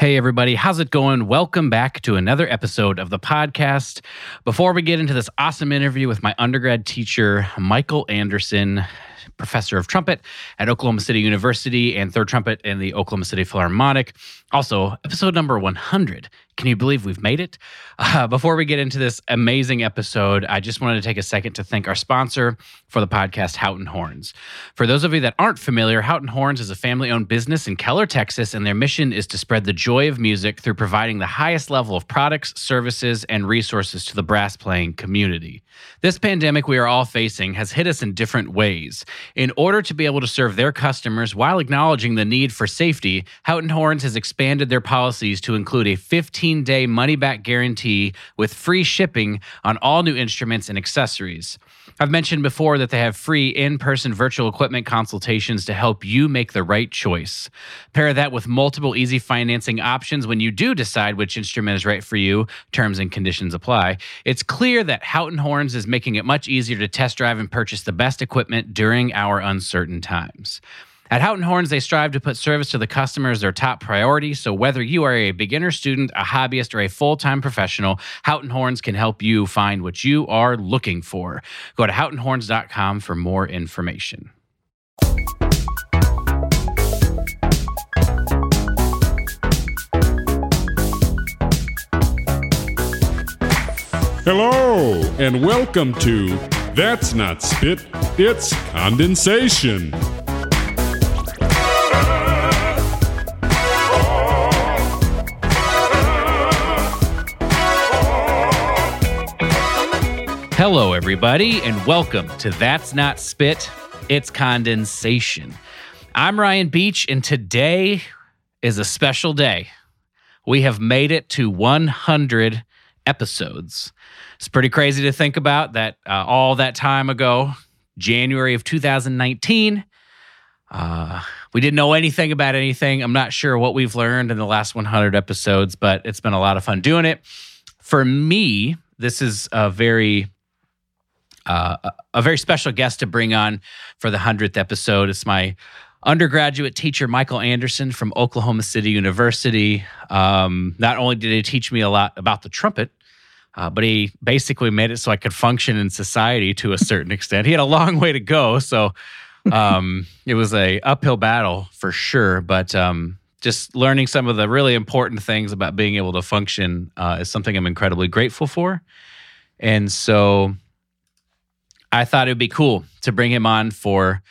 Hey, everybody, how's it going? Welcome back to another episode of the podcast. Before we get into this awesome interview with my undergrad teacher, Michael Anderson, professor of trumpet at Oklahoma City University and third trumpet in the Oklahoma City Philharmonic. Also, episode number 100. Can you believe we've made it? Uh, before we get into this amazing episode, I just wanted to take a second to thank our sponsor for the podcast, Houghton Horns. For those of you that aren't familiar, Houghton Horns is a family owned business in Keller, Texas, and their mission is to spread the joy of music through providing the highest level of products, services, and resources to the brass playing community. This pandemic we are all facing has hit us in different ways. In order to be able to serve their customers while acknowledging the need for safety, Houghton Horns has expanded their policies to include a 15 day money back guarantee with free shipping on all new instruments and accessories. I've mentioned before that they have free in person virtual equipment consultations to help you make the right choice. Pair that with multiple easy financing options when you do decide which instrument is right for you. Terms and conditions apply. It's clear that Houghton Horns is making it much easier to test drive and purchase the best equipment during our uncertain times. At Houghton Horns, they strive to put service to the customer as their top priority. So, whether you are a beginner student, a hobbyist, or a full time professional, Houghton Horns can help you find what you are looking for. Go to houghtonhorns.com for more information. Hello, and welcome to That's Not Spit, It's Condensation. Hello, everybody, and welcome to That's Not Spit, It's Condensation. I'm Ryan Beach, and today is a special day. We have made it to 100 episodes. It's pretty crazy to think about that uh, all that time ago, January of 2019. Uh, we didn't know anything about anything. I'm not sure what we've learned in the last 100 episodes, but it's been a lot of fun doing it. For me, this is a very uh, a very special guest to bring on for the 100th episode. It's my undergraduate teacher, Michael Anderson from Oklahoma City University. Um, not only did he teach me a lot about the trumpet, uh, but he basically made it so I could function in society to a certain extent. He had a long way to go, so um, it was a uphill battle for sure. But um, just learning some of the really important things about being able to function uh, is something I'm incredibly grateful for. And so I thought it would be cool to bring him on for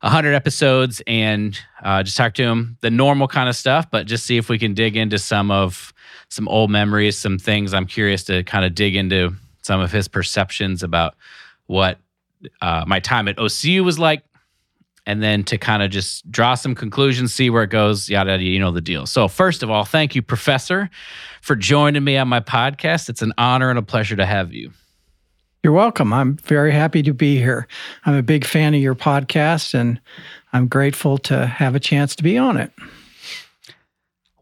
100 episodes and uh, just talk to him the normal kind of stuff, but just see if we can dig into some of some old memories, some things I'm curious to kind of dig into some of his perceptions about what uh, my time at OCU was like, and then to kind of just draw some conclusions, see where it goes, yada, yada, you know the deal. So, first of all, thank you, Professor, for joining me on my podcast. It's an honor and a pleasure to have you. You're welcome. I'm very happy to be here. I'm a big fan of your podcast and I'm grateful to have a chance to be on it.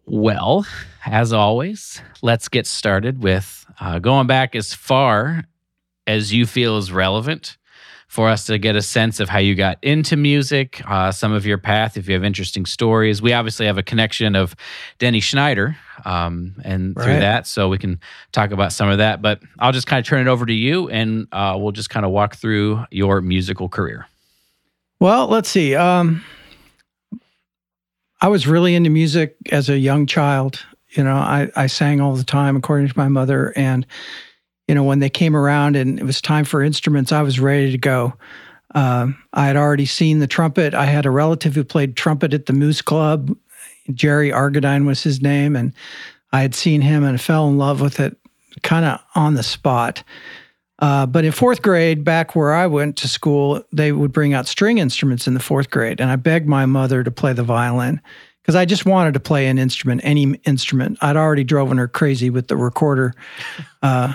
Well, as always, let's get started with uh, going back as far as you feel is relevant for us to get a sense of how you got into music, uh, some of your path, if you have interesting stories. We obviously have a connection of Denny Schneider um, and right. through that, so we can talk about some of that. But I'll just kind of turn it over to you and uh, we'll just kind of walk through your musical career. Well, let's see. Um, I was really into music as a young child. You know, I, I sang all the time, according to my mother. And you know, when they came around and it was time for instruments, I was ready to go. Uh, I had already seen the trumpet. I had a relative who played trumpet at the Moose Club. Jerry Argadine was his name, and I had seen him and fell in love with it kind of on the spot. Uh, but in fourth grade, back where I went to school, they would bring out string instruments in the fourth grade, and I begged my mother to play the violin because I just wanted to play an instrument, any instrument. I'd already driven her crazy with the recorder, uh,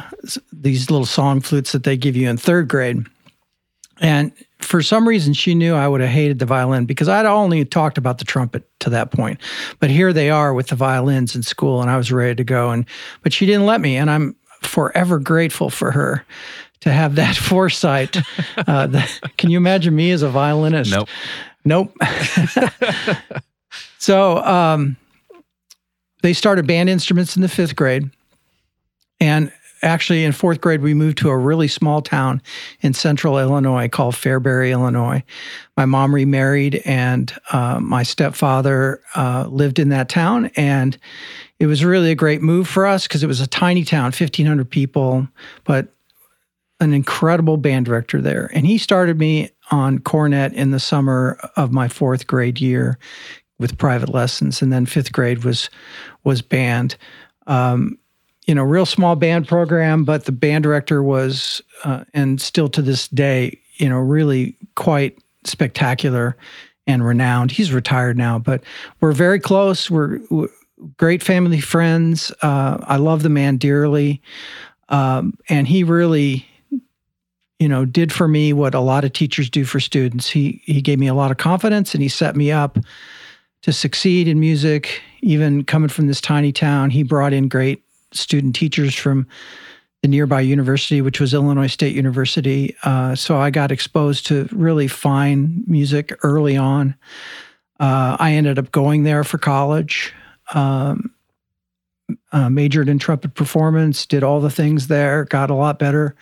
these little song flutes that they give you in third grade. And for some reason, she knew I would have hated the violin because I'd only talked about the trumpet to that point. But here they are with the violins in school, and I was ready to go. And but she didn't let me, and I'm forever grateful for her to have that foresight. Uh, the, can you imagine me as a violinist? Nope. Nope. So, um, they started band instruments in the fifth grade. And actually, in fourth grade, we moved to a really small town in central Illinois called Fairbury, Illinois. My mom remarried, and uh, my stepfather uh, lived in that town. And it was really a great move for us because it was a tiny town, 1,500 people, but an incredible band director there. And he started me on cornet in the summer of my fourth grade year with private lessons. And then fifth grade was was band. Um, you know, real small band program, but the band director was, uh, and still to this day, you know, really quite spectacular and renowned. He's retired now, but we're very close. We're, we're great family friends. Uh, I love the man dearly. Um, and he really, you know, did for me what a lot of teachers do for students. He he gave me a lot of confidence and he set me up to succeed in music. Even coming from this tiny town, he brought in great student teachers from the nearby university, which was Illinois State University. Uh, so I got exposed to really fine music early on. Uh, I ended up going there for college. Um, uh, majored in trumpet performance, did all the things there, got a lot better.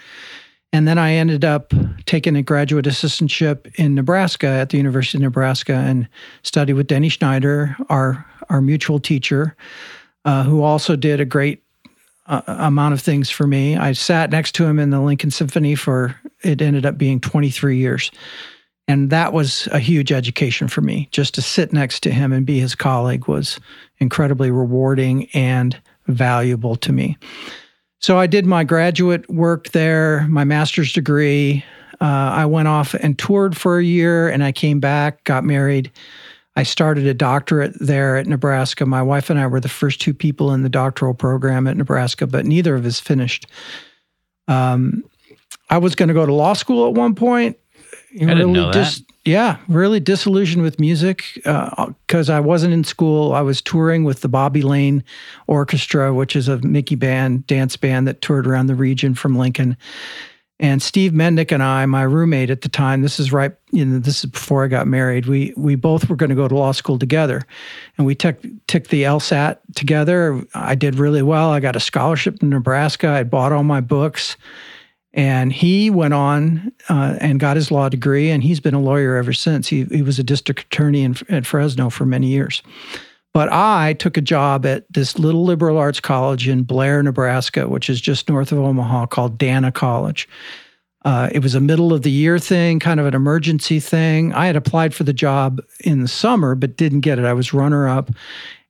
And then I ended up taking a graduate assistantship in Nebraska at the University of Nebraska and studied with Denny Schneider, our, our mutual teacher, uh, who also did a great uh, amount of things for me. I sat next to him in the Lincoln Symphony for, it ended up being 23 years. And that was a huge education for me. Just to sit next to him and be his colleague was incredibly rewarding and valuable to me. So I did my graduate work there, my master's degree. Uh, I went off and toured for a year and I came back, got married. I started a doctorate there at Nebraska. My wife and I were the first two people in the doctoral program at Nebraska, but neither of us finished. Um, I was going to go to law school at one point. I didn't know that yeah, really disillusioned with music because uh, I wasn't in school. I was touring with the Bobby Lane Orchestra, which is a Mickey band, dance band that toured around the region from Lincoln. And Steve Mendick and I, my roommate at the time, this is right, you know, this is before I got married. We we both were going to go to law school together, and we took took the LSAT together. I did really well. I got a scholarship in Nebraska. I bought all my books and he went on uh, and got his law degree, and he's been a lawyer ever since. He, he was a district attorney in, at Fresno for many years. But I took a job at this little liberal arts college in Blair, Nebraska, which is just north of Omaha, called Dana College. Uh, it was a middle of the year thing, kind of an emergency thing. I had applied for the job in the summer, but didn't get it. I was runner up.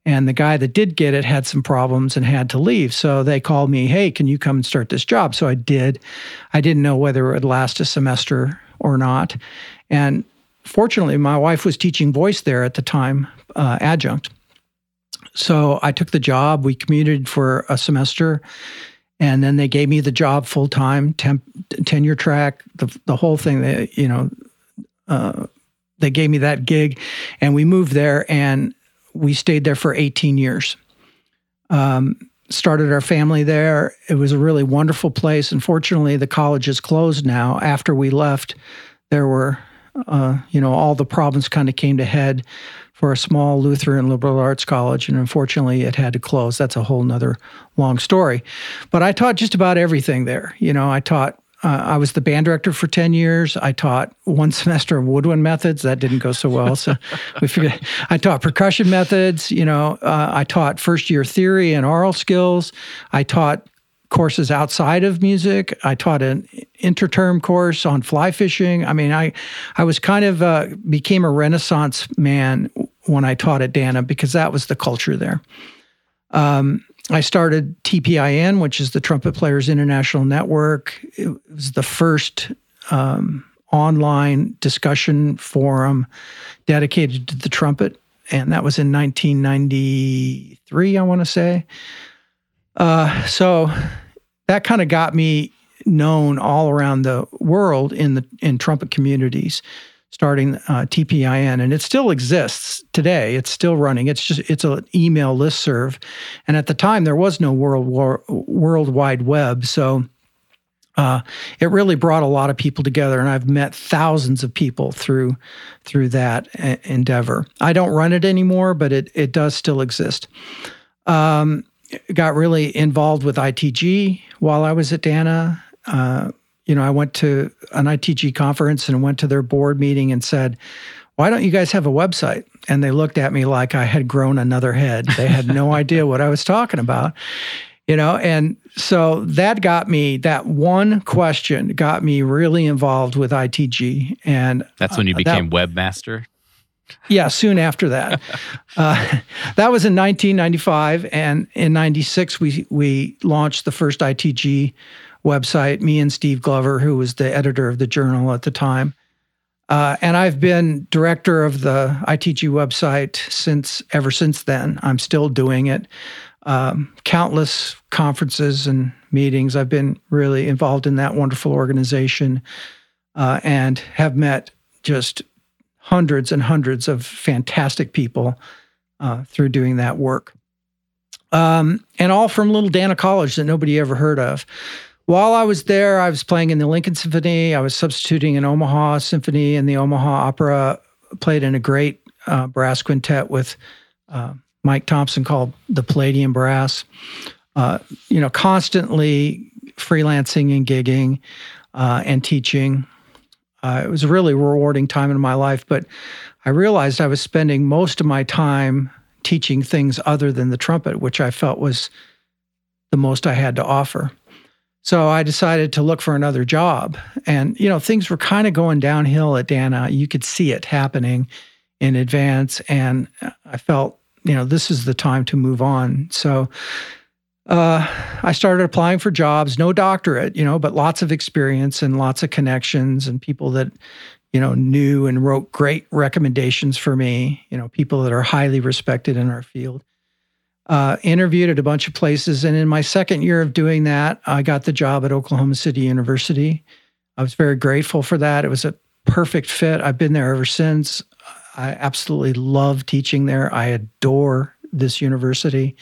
And the guy that did get it had some problems and had to leave. So they called me, hey, can you come and start this job? So I did. I didn't know whether it would last a semester or not. And fortunately, my wife was teaching voice there at the time, uh, adjunct. So I took the job. We commuted for a semester. And then they gave me the job full time, tenure track, the, the whole thing. That, you know, uh, they gave me that gig, and we moved there. And we stayed there for 18 years. Um, started our family there. It was a really wonderful place. Unfortunately, the college is closed now. After we left, there were, uh, you know, all the problems kind of came to head for a small Lutheran liberal arts college, and unfortunately, it had to close. That's a whole nother long story. But I taught just about everything there. You know, I taught uh, I was the band director for 10 years. I taught one semester of woodwind methods. That didn't go so well. So we figured I taught percussion methods. You know, uh, I taught first year theory and aural skills. I taught courses outside of music. I taught an interterm course on fly fishing. I mean, I, I was kind of uh, became a renaissance man when I taught at Dana because that was the culture there. Um, I started TPIN, which is the Trumpet Players International Network. It was the first um, online discussion forum dedicated to the trumpet, and that was in 1993, I want to say. Uh, so that kind of got me known all around the world in the in trumpet communities starting uh, TPIN, and it still exists today. It's still running. It's just it's an email list serve, and at the time there was no world war, world wide web, so. Uh, it really brought a lot of people together, and I've met thousands of people through through that endeavor. I don't run it anymore, but it it does still exist. Um, got really involved with ITG while I was at Dana. Uh, you know, I went to an ITG conference and went to their board meeting and said, why don't you guys have a website? And they looked at me like I had grown another head. They had no idea what I was talking about, you know? And so that got me, that one question got me really involved with ITG. And that's when you became that, webmaster? Yeah, soon after that. uh, that was in 1995. And in 96, we, we launched the first ITG website, me and Steve Glover, who was the editor of the journal at the time. Uh, and I've been director of the ITG website since ever since then. I'm still doing it. Um, countless conferences and meetings. I've been really involved in that wonderful organization uh, and have met just hundreds and hundreds of fantastic people uh, through doing that work. Um, and all from Little Dana College that nobody ever heard of. While I was there, I was playing in the Lincoln Symphony. I was substituting in Omaha Symphony and the Omaha Opera. Played in a great uh, brass quintet with uh, Mike Thompson called the Palladium Brass. Uh, you know, constantly freelancing and gigging uh, and teaching. Uh, it was a really rewarding time in my life, but I realized I was spending most of my time teaching things other than the trumpet, which I felt was the most I had to offer. So I decided to look for another job. And, you know, things were kind of going downhill at Dana. You could see it happening in advance. And I felt, you know, this is the time to move on. So uh, I started applying for jobs, no doctorate, you know, but lots of experience and lots of connections and people that, you know, knew and wrote great recommendations for me, you know, people that are highly respected in our field uh, interviewed at a bunch of places. And in my second year of doing that, I got the job at Oklahoma City University. I was very grateful for that. It was a perfect fit. I've been there ever since. I absolutely love teaching there. I adore this university.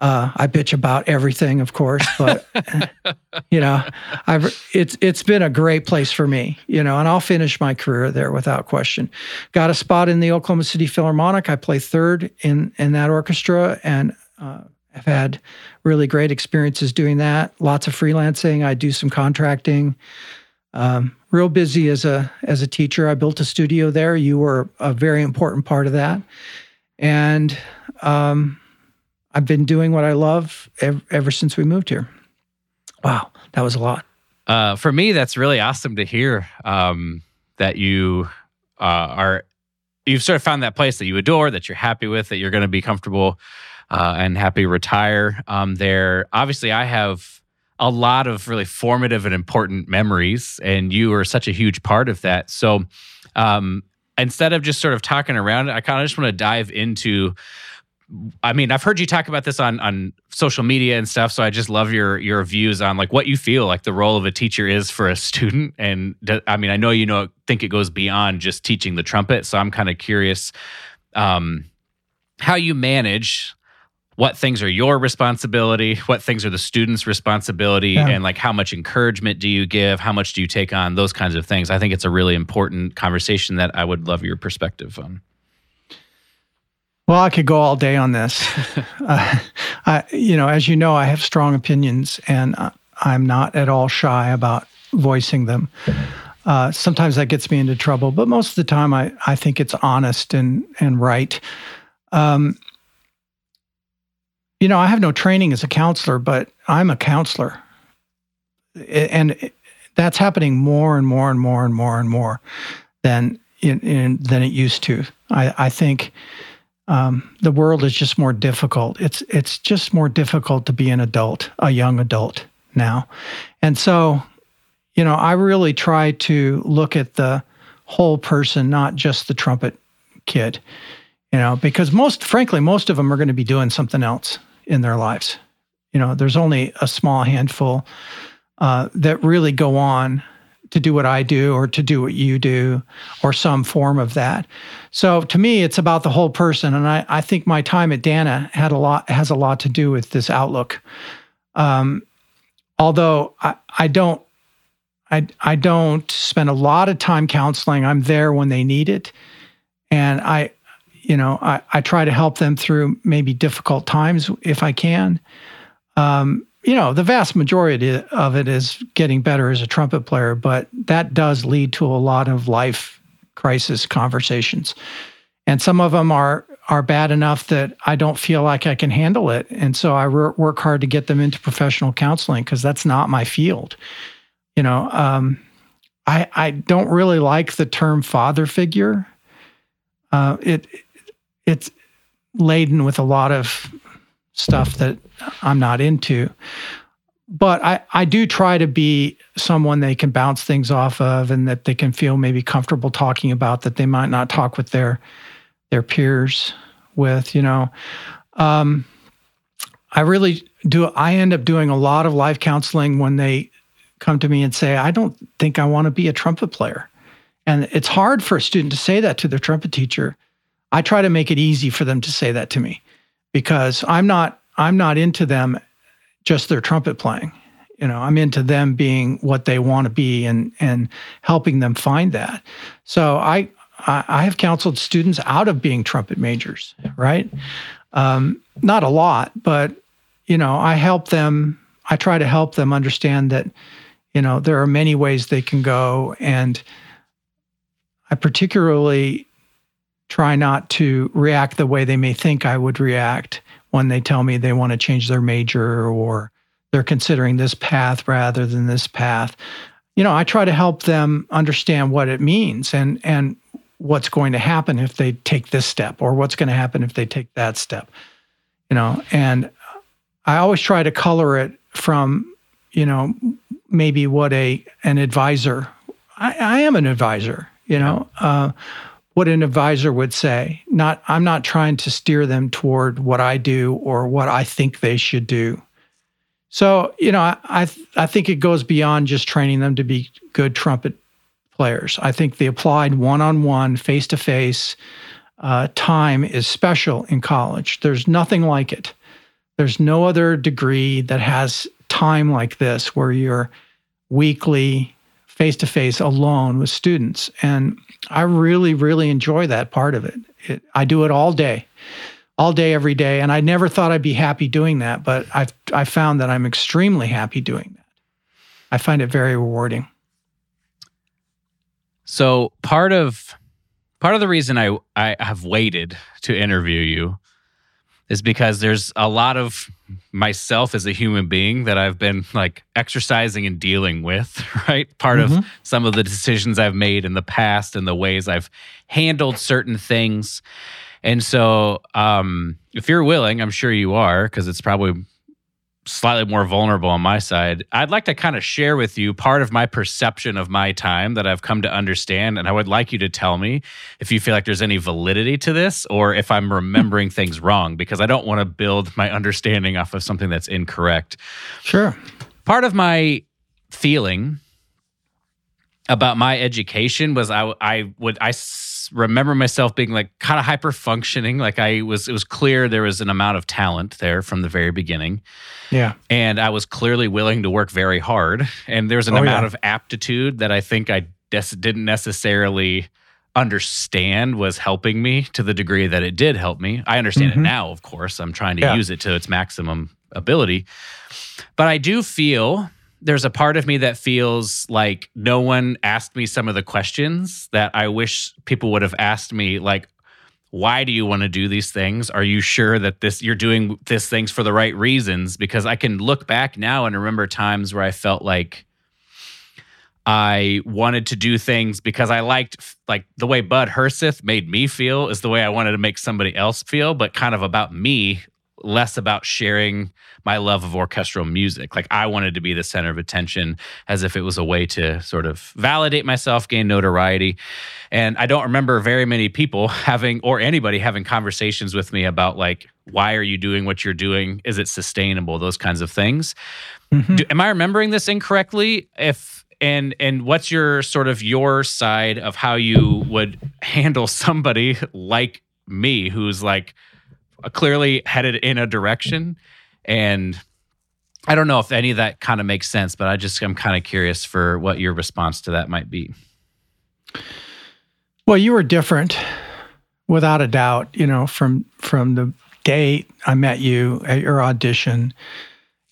Uh, I bitch about everything, of course, but you know, I've it's it's been a great place for me, you know, and I'll finish my career there without question. Got a spot in the Oklahoma City Philharmonic. I play third in in that orchestra, and uh, I've had really great experiences doing that. Lots of freelancing. I do some contracting. Um, real busy as a as a teacher. I built a studio there. You were a very important part of that, and. Um, I've been doing what I love ever, ever since we moved here. Wow, that was a lot. Uh, for me, that's really awesome to hear um, that you uh, are you've sort of found that place that you adore, that you're happy with, that you're going to be comfortable uh, and happy retire um, there. Obviously, I have a lot of really formative and important memories, and you are such a huge part of that. So, um, instead of just sort of talking around it, I kind of just want to dive into I mean, I've heard you talk about this on on social media and stuff, so I just love your your views on like what you feel like the role of a teacher is for a student. And I mean, I know you know think it goes beyond just teaching the trumpet, so I'm kind of curious um, how you manage what things are your responsibility, what things are the students' responsibility, yeah. and like how much encouragement do you give, how much do you take on, those kinds of things. I think it's a really important conversation that I would love your perspective on. Well, I could go all day on this. uh, I, you know, as you know, I have strong opinions, and I'm not at all shy about voicing them. Uh, sometimes that gets me into trouble, but most of the time, I, I think it's honest and and right. Um, you know, I have no training as a counselor, but I'm a counselor, and that's happening more and more and more and more and more than in, in than it used to. I, I think um, the world is just more difficult. It's it's just more difficult to be an adult, a young adult now, and so, you know, I really try to look at the whole person, not just the trumpet kid, you know, because most, frankly, most of them are going to be doing something else in their lives. You know, there's only a small handful uh, that really go on to do what I do or to do what you do or some form of that. So to me, it's about the whole person. And I, I think my time at Dana had a lot has a lot to do with this outlook. Um, although I, I don't I, I don't spend a lot of time counseling. I'm there when they need it. And I you know, I, I try to help them through maybe difficult times if I can. Um, you know, the vast majority of it is getting better as a trumpet player, but that does lead to a lot of life crisis conversations. And some of them are are bad enough that I don't feel like I can handle it. And so I work hard to get them into professional counseling because that's not my field. You know, um, I, I don't really like the term father figure. Uh, it it's laden with a lot of stuff that I'm not into. But I, I do try to be someone they can bounce things off of and that they can feel maybe comfortable talking about that they might not talk with their their peers with, you know. Um, I really do I end up doing a lot of life counseling when they come to me and say, I don't think I want to be a trumpet player. And it's hard for a student to say that to their trumpet teacher. I try to make it easy for them to say that to me because I'm not I'm not into them just their trumpet playing. You know, I'm into them being what they want to be and and helping them find that. So I I have counseled students out of being trumpet majors, right? Um, not a lot, but you know, I help them. I try to help them understand that you know there are many ways they can go, and I particularly try not to react the way they may think I would react when they tell me they want to change their major or they're considering this path rather than this path. You know, I try to help them understand what it means and and what's going to happen if they take this step or what's going to happen if they take that step. You know, and I always try to color it from, you know, maybe what a an advisor. I, I am an advisor, you know. Uh, what an advisor would say. Not I'm not trying to steer them toward what I do or what I think they should do. So, you know, I I, I think it goes beyond just training them to be good trumpet players. I think the applied one-on-one, face-to-face uh, time is special in college. There's nothing like it. There's no other degree that has time like this where you're weekly face to face alone with students. And I really, really enjoy that part of it. it. I do it all day, all day, every day. And I never thought I'd be happy doing that, but I've I found that I'm extremely happy doing that. I find it very rewarding. So part of part of the reason I I have waited to interview you is because there's a lot of myself as a human being that I've been like exercising and dealing with, right? Part mm-hmm. of some of the decisions I've made in the past and the ways I've handled certain things. And so, um, if you're willing, I'm sure you are, because it's probably slightly more vulnerable on my side, I'd like to kind of share with you part of my perception of my time that I've come to understand. And I would like you to tell me if you feel like there's any validity to this or if I'm remembering things wrong, because I don't want to build my understanding off of something that's incorrect. Sure. Part of my feeling about my education was I, I would, I, remember myself being like kind of hyper functioning. Like I was, it was clear there was an amount of talent there from the very beginning. Yeah. And I was clearly willing to work very hard. And there's an oh, amount yeah. of aptitude that I think I des- didn't necessarily understand was helping me to the degree that it did help me. I understand mm-hmm. it now, of course. I'm trying to yeah. use it to its maximum ability. But I do feel there's a part of me that feels like no one asked me some of the questions that I wish people would have asked me like why do you want to do these things? Are you sure that this you're doing this things for the right reasons? Because I can look back now and remember times where I felt like I wanted to do things because I liked like the way Bud Herseth made me feel is the way I wanted to make somebody else feel, but kind of about me less about sharing my love of orchestral music. Like I wanted to be the center of attention as if it was a way to sort of validate myself, gain notoriety. And I don't remember very many people having or anybody having conversations with me about like why are you doing what you're doing? Is it sustainable? Those kinds of things. Mm-hmm. Do, am I remembering this incorrectly? If and and what's your sort of your side of how you would handle somebody like me who's like clearly headed in a direction. And I don't know if any of that kind of makes sense, but I just I'm kind of curious for what your response to that might be. Well, you were different without a doubt. You know, from from the day I met you at your audition,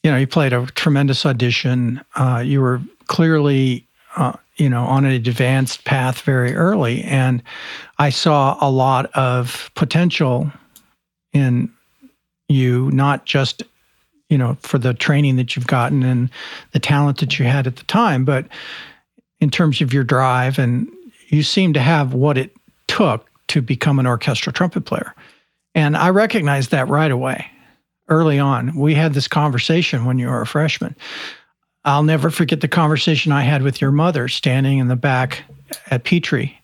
you know, you played a tremendous audition. Uh, you were clearly, uh, you know, on an advanced path very early, and I saw a lot of potential in you, not just you know for the training that you've gotten and the talent that you had at the time, but in terms of your drive, and you seem to have what it took to become an orchestral trumpet player. And I recognized that right away, early on. We had this conversation when you were a freshman. I'll never forget the conversation I had with your mother standing in the back at Petree,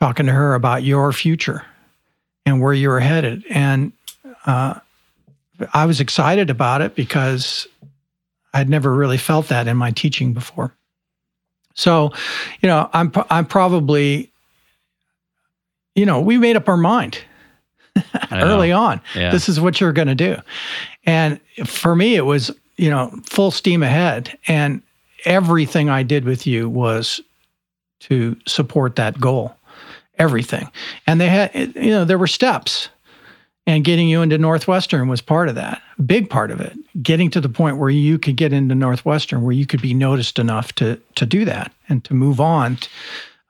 talking to her about your future and where you were headed. And uh, I was excited about it because I'd never really felt that in my teaching before. So, you know, I'm I'm probably, you know, we made up our mind early on. Yeah. This is what you're going to do, and for me, it was you know full steam ahead, and everything I did with you was to support that goal, everything, and they had you know there were steps. And getting you into Northwestern was part of that, a big part of it. Getting to the point where you could get into Northwestern, where you could be noticed enough to to do that and to move on.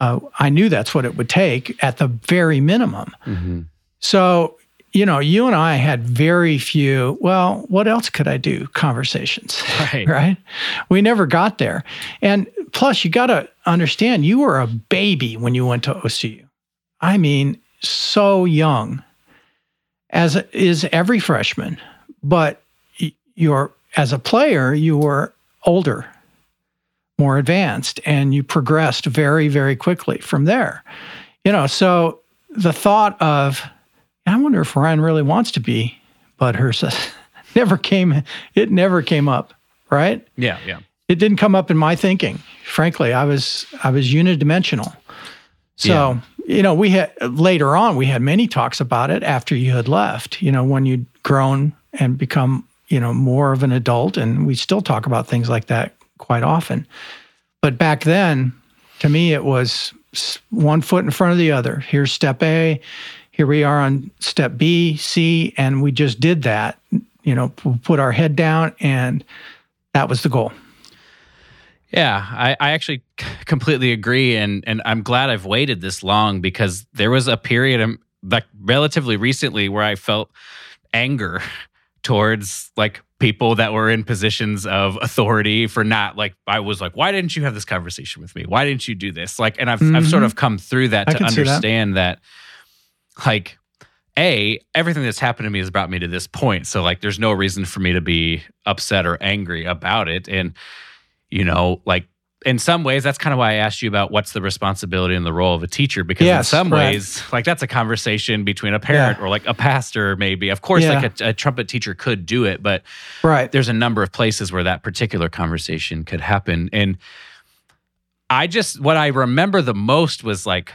Uh, I knew that's what it would take at the very minimum. Mhm. So, you know, you and I had very few, well, what else could I do conversations, Right. right? We never got there. And plus, you got to understand, you were a baby when you went to OCU. I mean, so young, as is every freshman, but you're, as a player, you were older, more advanced, and you progressed very, very quickly from there. You know, so the thought of, I wonder if Ryan really wants to be Bud Herseth never came, it never came up, right? Yeah, yeah. It didn't come up in my thinking. Frankly, I was I was unidimensional. So, you know, we had later on we had many talks about it after you had left, you know, when you'd grown and become, you know, more of an adult and we still talk about things like that quite often. But back then, to me it was one foot in front of the other. Here's step A, here we are on step B, C, and we just did that. You know, put our head down and that was the goal. Yeah, I, I actually completely agree, and and I'm glad I've waited this long because there was a period, um, like relatively recently, where I felt anger towards like people that were in positions of authority for not like I was like, why didn't you have this conversation with me? Why didn't you do this? Like, and I've I've sort Mhm. of come through that I to see that. understand that, like. A, everything that's happened to me has brought me to this point. So, like, there's no reason for me to be upset or angry about it. And, you know, like in some ways, that's kind of why I asked you about what's the responsibility and the role of a teacher, because in some right. ways, like that's a conversation between a parent or like a pastor, maybe. Of course, Yeah. like a, a trumpet teacher could do it, but Right. there's a number of places where that particular conversation could happen. And I just, what I remember the most was like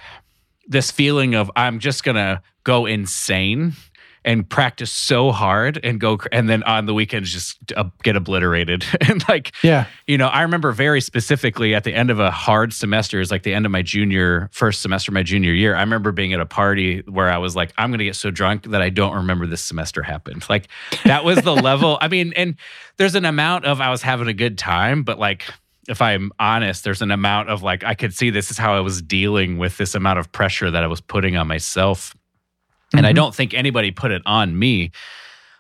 this feeling of I'm just going to go insane and practice so hard and go, and then on the weekends just uh, get obliterated. and like, Yeah. you know, I remember very specifically at the end of a hard semester, is like the end of my junior first semester, my junior year. I remember being at a party where I was like, I'm going to get so drunk that I don't remember this semester happened. Like that was the level. I mean, and there's an amount of I was having a good time, but like if I'm honest, there's an amount of like I could see this is how I was dealing with this amount of pressure that I was putting on myself. And I Mhm. don't think anybody put it on me.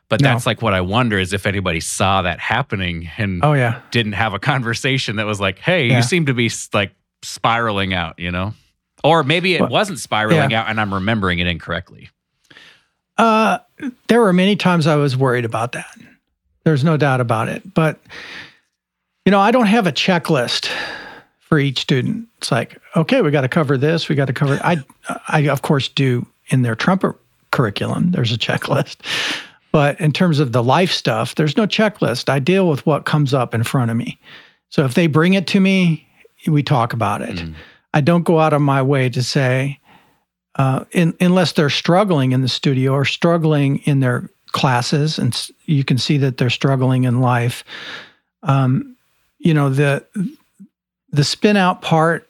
But No. that's like what I wonder is if anybody saw that happening and Oh yeah. didn't have a conversation that was like, "Hey, Yeah. you seem to be like spiraling out," you know? Or maybe it Well, wasn't spiraling out and I'm remembering it incorrectly. Uh, there were many times I was worried about that. There's no doubt about it. But, you know, I don't have a checklist for each student. It's like, okay, we got to cover this. We got to cover. I, I of course do in their trumpet curriculum. There's a checklist. But in terms of the life stuff, there's no checklist. I deal with what comes up in front of me. So if they bring it to me, we talk about it. Mm. I don't go out of my way to say, uh, in, unless they're struggling in the studio or struggling in their classes, and you can see that they're struggling in life. Um, you know the the spin out part.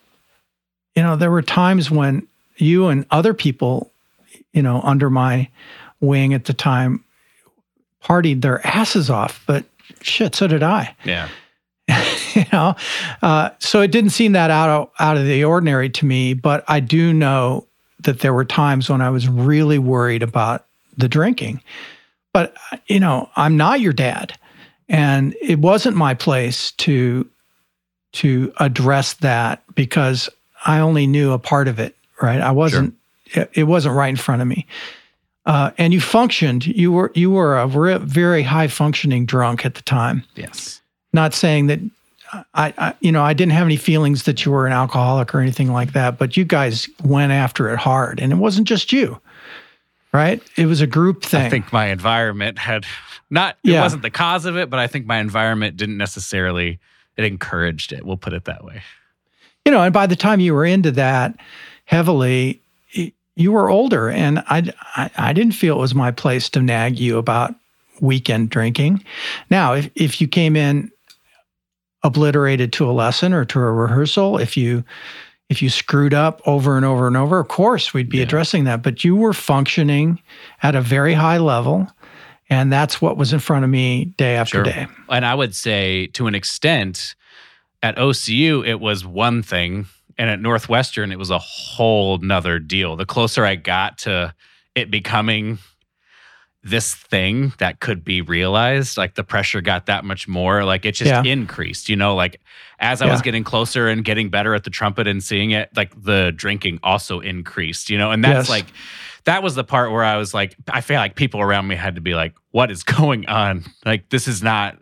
You know there were times when you and other people you know, under my wing at the time, partied their asses off. But shit, so did I. Yeah. you know, uh, so it didn't seem that out of, out of the ordinary to me. But I do know that there were times when I was really worried about the drinking. But you know, I'm not your dad, and it wasn't my place to to address that because I only knew a part of it. Right, I wasn't. It, it wasn't right in front of me. Uh, and you functioned. You were you were a re- very high functioning drunk at the time. Yes. Not saying that I, I, you know, I didn't have any feelings that you were an alcoholic or anything like that, but you guys went after it hard, and it wasn't just you, right? It was a group thing. I think my environment had not. It Yeah. wasn't the cause of it, but I think my environment didn't necessarily. It encouraged it. We'll put it that way. you know, and by the time you were into that heavily, you were older, and I, I, I didn't feel it was my place to nag you about weekend drinking. Now, if if you came in obliterated to a lesson or to a rehearsal, if you if you screwed up over and over and over, of course we'd be Yeah. addressing that. But you were functioning at a very high level, and that's what was in front of me day after Sure. day. And I would say to an extent, at OCU, it was one thing. And at Northwestern, it was a whole nother deal. The closer I got to it becoming this thing that could be realized, like the pressure got that much more. Like it just Yeah. increased, you know, like as I was getting closer and getting better at the trumpet and seeing it, like the drinking also increased, you know, and that's Yes. like, that was the part where I was like, I feel like people around me had to be like, what is going on? Like, this is not,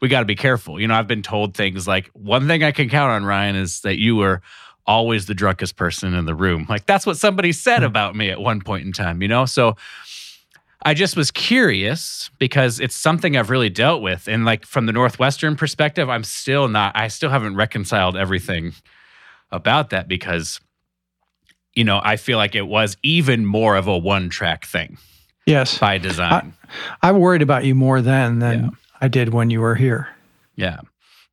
we got to be careful. You know, I've been told things like, one thing I can count on, Ryan, is that you were always the drunkest person in the room. Like, that's what somebody said Hmm. about me at one point in time, you know? So I just was curious because it's something I've really dealt with. And like, from the Northwestern perspective, I'm still not, I still haven't reconciled everything about that because you know, I feel like it was even more of a one track thing Yes, by design. I worried about you more then than. I did when you were here. yeah.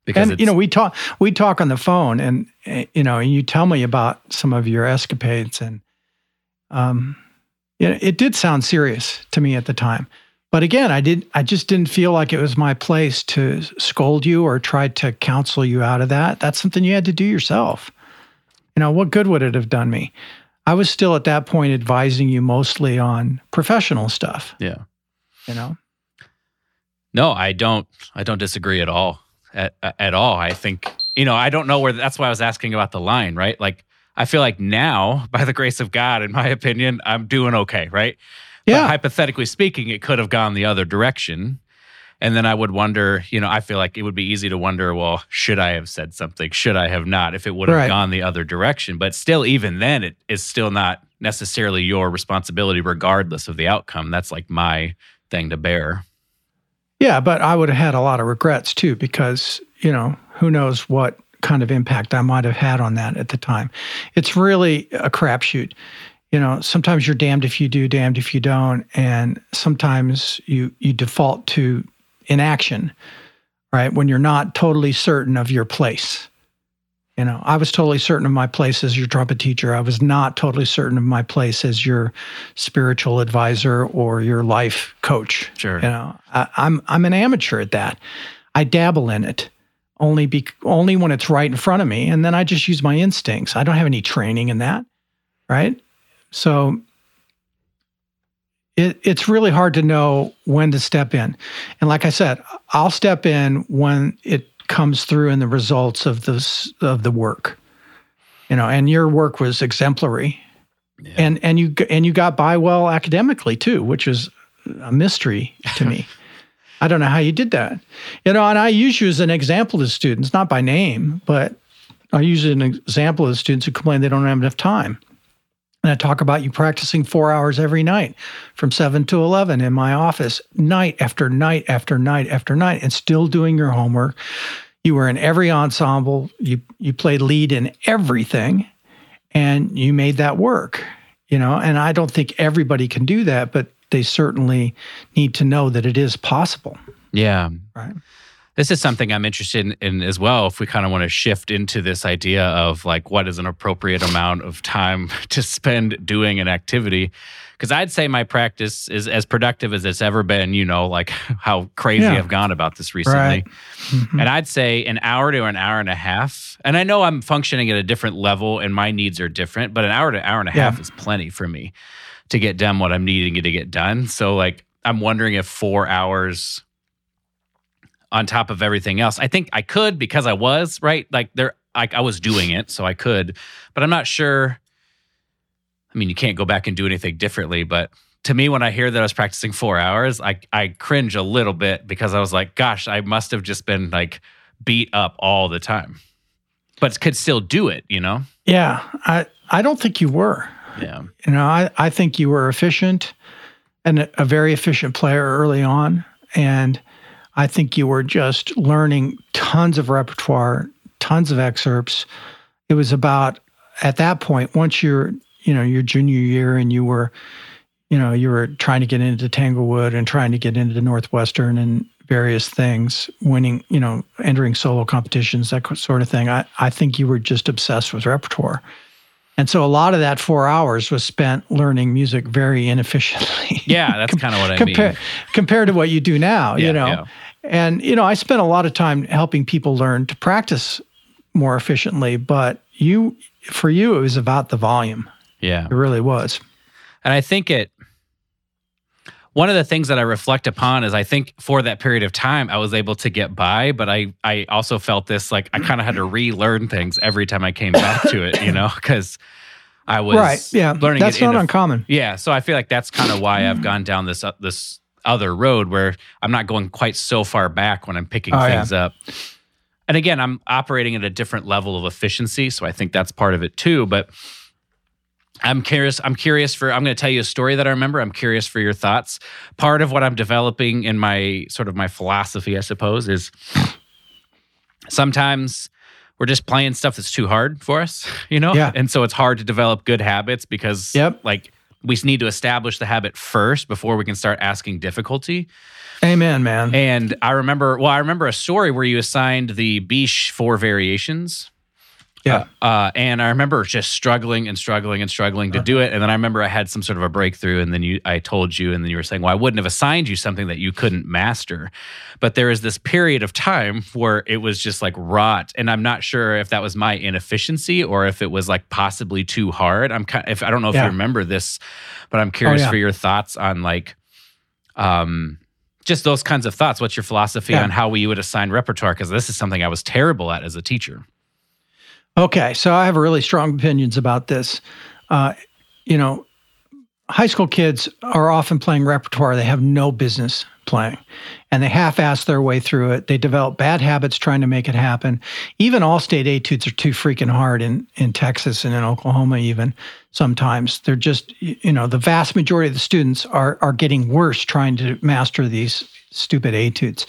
Because and you know we talk we talk on the phone and uh, you know and you tell me about some of your escapades and um you know it did sound serious to me at the time but again i did i just didn't feel like it was my place to scold you or try to counsel you out of that that's something you had to do yourself you know what good would it have done me i was still at that point advising you mostly on professional stuff yeah. you know No, I don't. I don't disagree at all. At, at all. I think you know. I don't know where. That's why I was asking about the line. Right. Like I feel like now, by the grace of God, in my opinion, I'm doing okay. Right. But yeah hypothetically speaking, it could have gone the other direction. And then I would wonder, you know, I feel like it would be easy to wonder, well, should I have said something? Should I have not if it would have Right. gone the other direction? But still, even then, it is still not necessarily your responsibility, regardless of the outcome. That's like my thing to bear. Yeah, but I would have had a lot of regrets too because, you know, who knows what kind of impact I might have had on that at the time. It's really a crapshoot. You know, sometimes you're damned if you do, damned if you don't, and sometimes you you default to inaction, right? When you're not totally certain of your place. You know, I was totally certain of my place as your trumpet teacher. I was not totally certain of my place as your spiritual advisor or your life coach. Sure. You know, I, I'm I'm an amateur at that. I dabble in it only be only when it's right in front of me, and then I just use my instincts. I don't have any training in that, right? So it, it's really hard to know when to step in. And like I said, I'll step in when it comes through in the results of this of the work. You know, and your work was exemplary. Yeah. And and you and you got by well academically too, which is a mystery to me. I don't know how you did that. You know, and I use you as an example to students, not by name, but I use an example of students who complain they don't have enough time. And I talk about you practicing four hours every night from seven to 11 in my office, night after night after night after night, and still doing your homework. You were in every ensemble, you, you played lead in everything, and you made that work. You know, and I don't think everybody can do that, but they certainly need to know that it is possible. Yeah. Right. This is something I'm interested in, in as well. If we kind of want to shift into this idea of like what is an appropriate amount of time to spend doing an activity, because I'd say my practice is as productive as it's ever been. You know, like how crazy Yeah. I've gone about this recently. Right. Mhm. And I'd say an hour to an hour and a half. And I know I'm functioning at a different level and my needs are different, but an hour to an hour and a Yeah. half is plenty for me to get done what I'm needing to get done. So, like, I'm wondering if four hours on top of everything else, I think I could because I was, right? Like, there, I, I was doing it, so I could, but I'm not sure. I mean, you can't go back and do anything differently, but to me, when I hear that I was practicing four hours, I, I cringe a little bit because I was like, gosh, I must have just been like beat up all the time, but could still do it, you know? Yeah, I I don't think you were. Yeah. You know, I, I think you were efficient and a, a very efficient player early on. And I think you were just learning tons of repertoire, tons of excerpts. It was about at that point, once you're, you know, your junior year and you were, you know, you were trying to get into Tanglewood and trying to get into Northwestern and various things, winning, you know, entering solo competitions, that sort of thing. I, I think you were just obsessed with repertoire. And so a lot of that four hours was spent learning music very inefficiently. Yeah, that's kind of what I mean. compared to what you do now, Yeah, you know. yeah. And you know, I spent a lot of time helping people learn to practice more efficiently, but you for you it was about the volume. Yeah. It really was. And I think it, one of the things that I reflect upon is I think for that period of time, I was able to get by, but I, I also felt this like I kind of had to relearn things every time I came back to it, you know, because I was right. Yeah. learning That's not a- uncommon. Yeah, so I feel like that's kind of why I've gone down this uh, this other road where I'm not going quite so far back when I'm picking Oh, yeah. things up. And again, I'm operating at a different level of efficiency, so I think that's part of it too, but I'm curious I'm curious for I'm going to tell you a story that I remember. I'm curious for your thoughts. Part of what I'm developing in my sort of my philosophy, I suppose, is sometimes we're just playing stuff that's too hard for us, you know? Yeah. And so it's hard to develop good habits because Yep. like we need to establish the habit first before we can start asking difficulty. Amen, man. And I remember, well, I remember a story where you assigned the Bitsch four variations. Yeah. Uh, and I remember just struggling and struggling and struggling to do it. And then I remember I had some sort of a breakthrough. And then you, I told you, and then you were saying, well, I wouldn't have assigned you something that you couldn't master. But there is this period of time where it was just like rot. And I'm not sure if that was my inefficiency or if it was like possibly too hard. I'm kind of, if I don't know if Yeah. you remember this, but I'm curious yeah. for your thoughts on like, um, just those kinds of thoughts. What's your philosophy Yeah. on how we would assign repertoire? Because this is something I was terrible at as a teacher. Okay, so I have really strong opinions about this. Uh, you know, high school kids are often playing repertoire they have no business playing, and they half-ass their way through it. They develop bad habits trying to make it happen. Even all-state etudes are too freaking hard in in Texas and in Oklahoma. Even sometimes they're just you know the vast majority of the students are are getting worse trying to master these stupid etudes.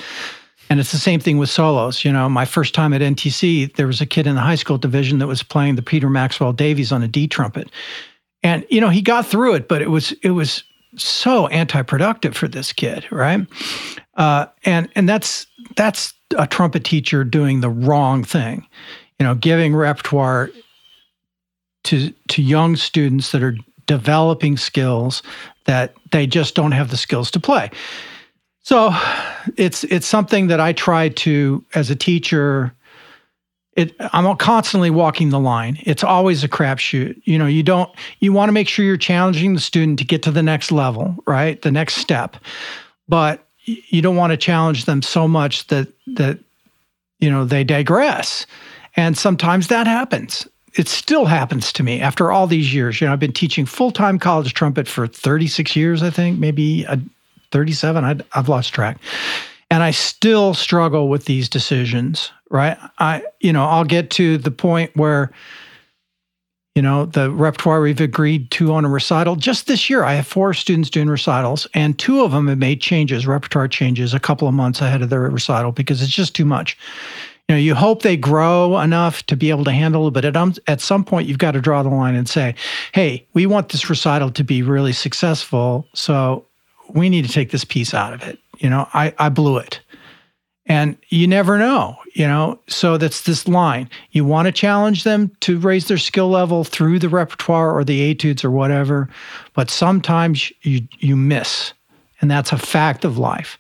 And it's the same thing with solos. You know, my first time at NTC, there was a kid in the high school division that was playing the Peter Maxwell Davies on a D trumpet. And you know, he got through it, but it was it was so anti-productive for this kid, right? Uh, and and that's that's a trumpet teacher doing the wrong thing. You know, giving repertoire to to young students that are developing skills that they just don't have the skills to play. So it's it's something that I try to as a teacher. It I'm constantly walking the line. It's always a crapshoot. You know, you don't you want to make sure you're challenging the student to get to the next level, right? The next step. But you don't want to challenge them so much that that you know they digress. And sometimes that happens. It still happens to me after all these years. You know, I've been teaching full-time college trumpet for 36 years, I think, maybe a 37 I, i've lost track. And i still struggle with these decisions right? I you know i'll get to the point where you know the repertoire we've agreed to on a recital. Just this year i have four students doing recitals and two of them have made changes repertoire changes a couple of months ahead of their recital because it's just too much. You know you hope they grow enough to be able to handle it but at, um, at some point you've got to draw the line and say hey we want this recital to be really successful so we need to take this piece out of it. You know, I, I blew it. And you never know, you know. So that's this line. You want to challenge them to raise their skill level through the repertoire or the etudes or whatever, but sometimes you you miss. And that's a fact of life.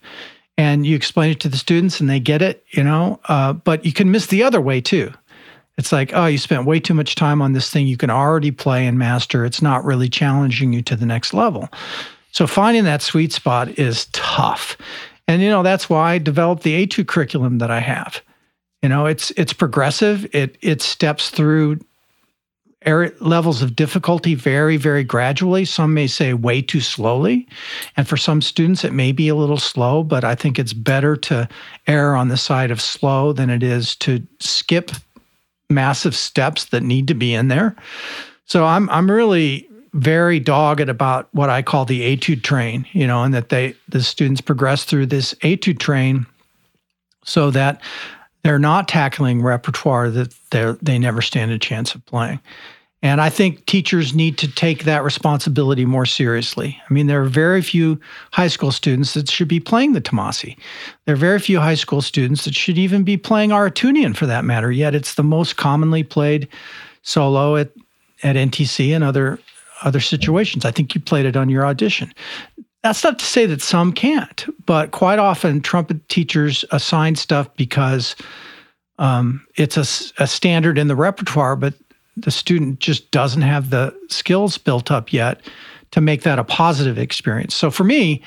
And you explain it to the students and they get it, you know. Uh, but you can miss the other way too. It's like, oh, you spent way too much time on this thing you can already play and master. It's not really challenging you to the next level. So finding that sweet spot is tough. And you know, that's why I developed the etude curriculum that I have. You know, it's it's progressive. It it steps through er, levels of difficulty very very gradually some may say way too slowly and for some students it may be a little slow but i think it's better to err on the side of slow than it is to skip massive steps that need to be in there so i'm i'm really very dogged about what I call the etude train, you know, and that they the students progress through this etude train so that they're not tackling repertoire that they they never stand a chance of playing. And I think teachers need to take that responsibility more seriously. I mean, there are very few high school students that should be playing the Tommasi. There are very few high school students that should even be playing Aratunian for that matter, yet it's the most commonly played solo at, at NTC and other other situations. I think you played it on your audition. That's not to say that some can't, but quite often trumpet teachers assign stuff because um, it's a, a standard in the repertoire, but the student just doesn't have the skills built up yet to make that a positive experience. So for me,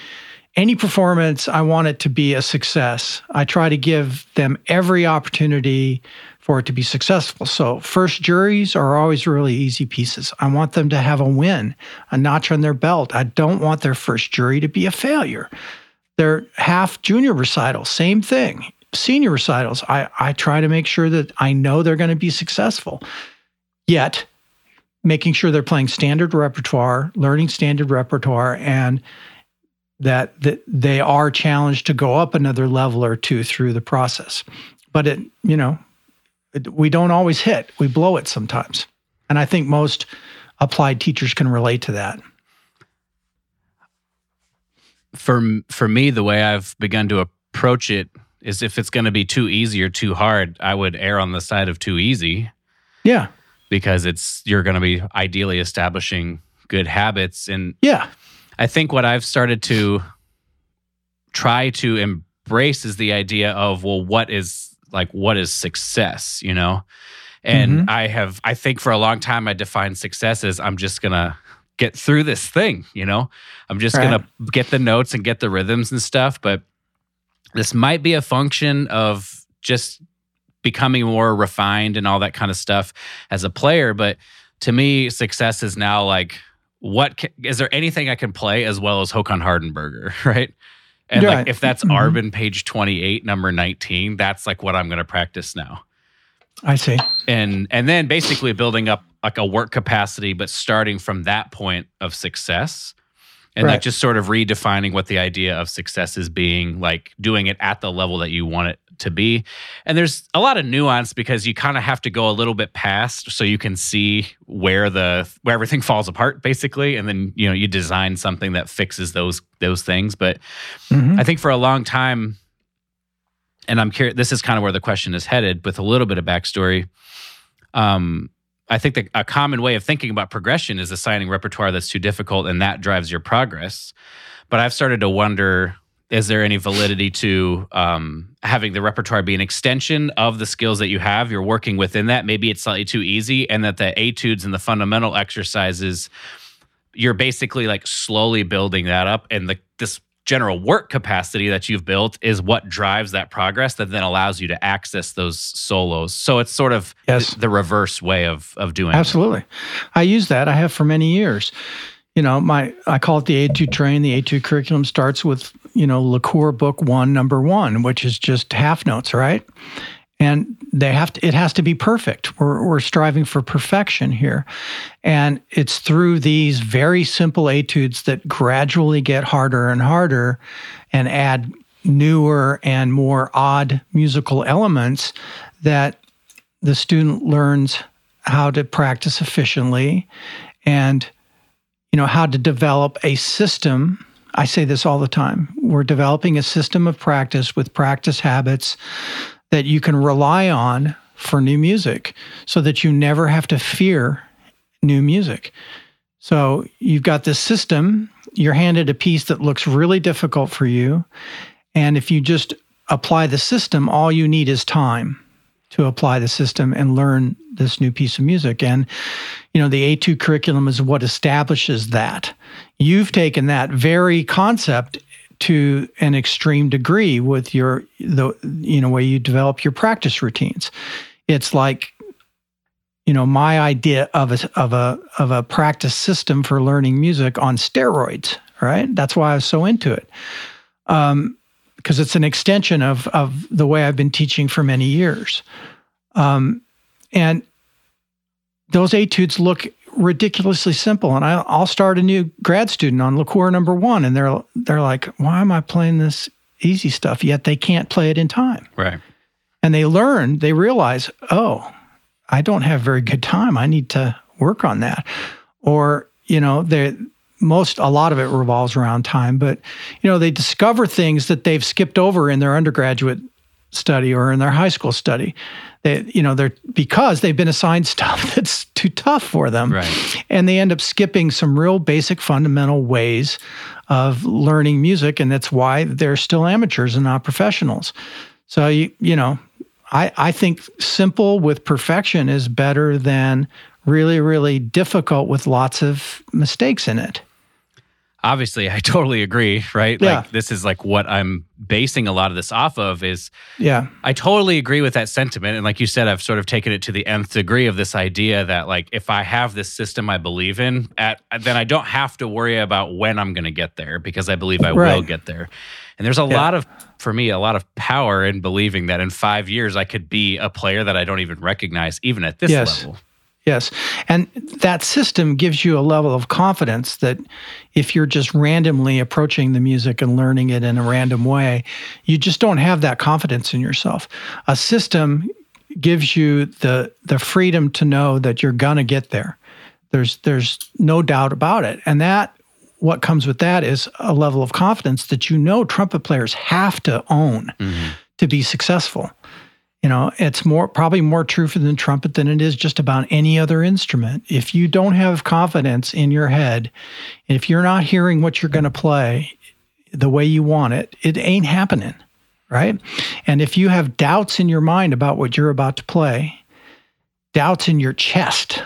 any performance, I want it to be a success. I try to give them every opportunity for it to be successful. So, first juries are always really easy pieces. I want them to have a win, a notch on their belt. I don't want their first jury to be a failure. Their half junior recital, same thing. Senior recitals, I, I try to make sure that I know they're going to be successful. Yet, making sure they're playing standard repertoire, learning standard repertoire, and that, that they are challenged to go up another level or two through the process. But it, you know, we don't always hit, we blow it sometimes. And I think most applied teachers can relate to that. For for me the way I've begun to approach it is if it's going to be too easy or too hard, I would err on the side of too easy. Yeah. Because it's you're going to be ideally establishing good habits and Yeah. I think what I've started to try to embrace is the idea of well what is like what is success, you know? And mm-hmm. I have I think for a long time I defined success as I'm just gonna get through this thing, you know? I'm just right. gonna get the notes and get the rhythms and stuff. But this might be a function of just becoming more refined and all that kind of stuff as a player. But to me, success is now like, what can, is there anything I can play as well as Håkan Hardenberger, right? And right. like if that's mm-hmm. Arban page 28, number 19, that's like what I'm going to practice now. I see. And and then basically building up like a work capacity, but starting from that point of success. And right. like just sort of redefining what the idea of success is being, like doing it at the level that you want it to be. And there's a lot of nuance because you kind of have to go a little bit past so you can see where the where everything falls apart basically and then you know you design something that fixes those those things. But mm-hmm. I think for a long time and I'm curious this is kind of where the question is headed with a little bit of backstory. Um I think that a common way of thinking about progression is assigning repertoire that's too difficult and that drives your progress. But I've started to wonder is there any validity to um, having the repertoire be an extension of the skills that you have? You're working within that. Maybe it's slightly too easy, and that the etudes and the fundamental exercises, you're basically like slowly building that up, and the this general work capacity that you've built is what drives that progress that then allows you to access those solos. So it's sort of yes. the, the reverse way of of doing Absolutely. It. I use that. I have for many years you know, my I call it the etude train. The etude curriculum starts with you know LaCour Book One, Number One, which is just half notes, right? And they have to. It has to be perfect. We're we're striving for perfection here, and it's through these very simple etudes that gradually get harder and harder, and add newer and more odd musical elements that the student learns how to practice efficiently and you know how to develop a system I say this all the time. We're developing a system of practice with practice habits that you can rely on for new music so that you never have to fear new music. So you've got this system, you're handed a piece that looks really difficult for you. And if you just apply the system, all you need is time to apply the system and learn this new piece of music. And, you know, the etude curriculum is what establishes that. You've taken that very concept to an extreme degree with your the you know way you develop your practice routines. It's like you know my idea of a of a of a practice system for learning music on steroids, right? That's why I was so into it. Um, because it's an extension of of the way I've been teaching for many years. Um, and those etudes look ridiculously simple. And I, will start a new grad student on LaCour number one, and they're they're like, "Why am I playing this easy stuff?" Yet they can't play it in time. Right. And they learn. They realize, "Oh, I don't have very good time. I need to work on that." Or you know, they most a lot of it revolves around time but you know they discover things that they've skipped over in their undergraduate study or in their high school study. They you know they're because they've been assigned stuff that's too tough for them. Right. and they end up skipping some real basic fundamental ways of learning music and that's why they're still amateurs and not professionals. So you you know i i think simple with perfection is better than really really difficult with lots of mistakes in it obviously I totally agree, right? Yeah. Like this is like what I'm basing a lot of this off of is yeah. I totally agree with that sentiment and like you said I've sort of taken it to the nth degree of this idea that like if I have this system I believe in at then I don't have to worry about when I'm going to get there because I believe I Right. will get there. And there's a Yeah. lot of for me a lot of power in believing that in 5 years I could be a player that I don't even recognize even at this Yes. level. Yes. And that system gives you a level of confidence that if you're just randomly approaching the music and learning it in a random way, you just don't have that confidence in yourself. A system gives you the the freedom to know that you're going to get there. There's there's no doubt about it. And that what comes with that is a level of confidence that you know trumpet players have to own mm-hmm. to be successful. You know, it's more probably more true for the trumpet than it is just about any other instrument. If you don't have confidence in your head, if you're not hearing what you're going to play the way you want it, it ain't happening, right? And if you have doubts in your mind about what you're about to play, doubts in your chest,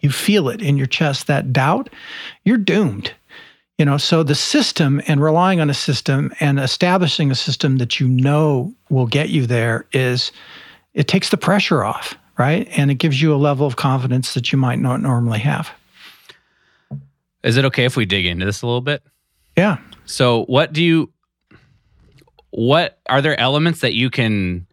you feel it in your chest, that doubt, you're doomed. You know, so the system and relying on a system and establishing a system that you know will get you there is it takes the pressure off, right? And it gives you a level of confidence that you might not normally have. Is it okay if we dig into this a little bit? Yeah. So, what do you what are there elements that you can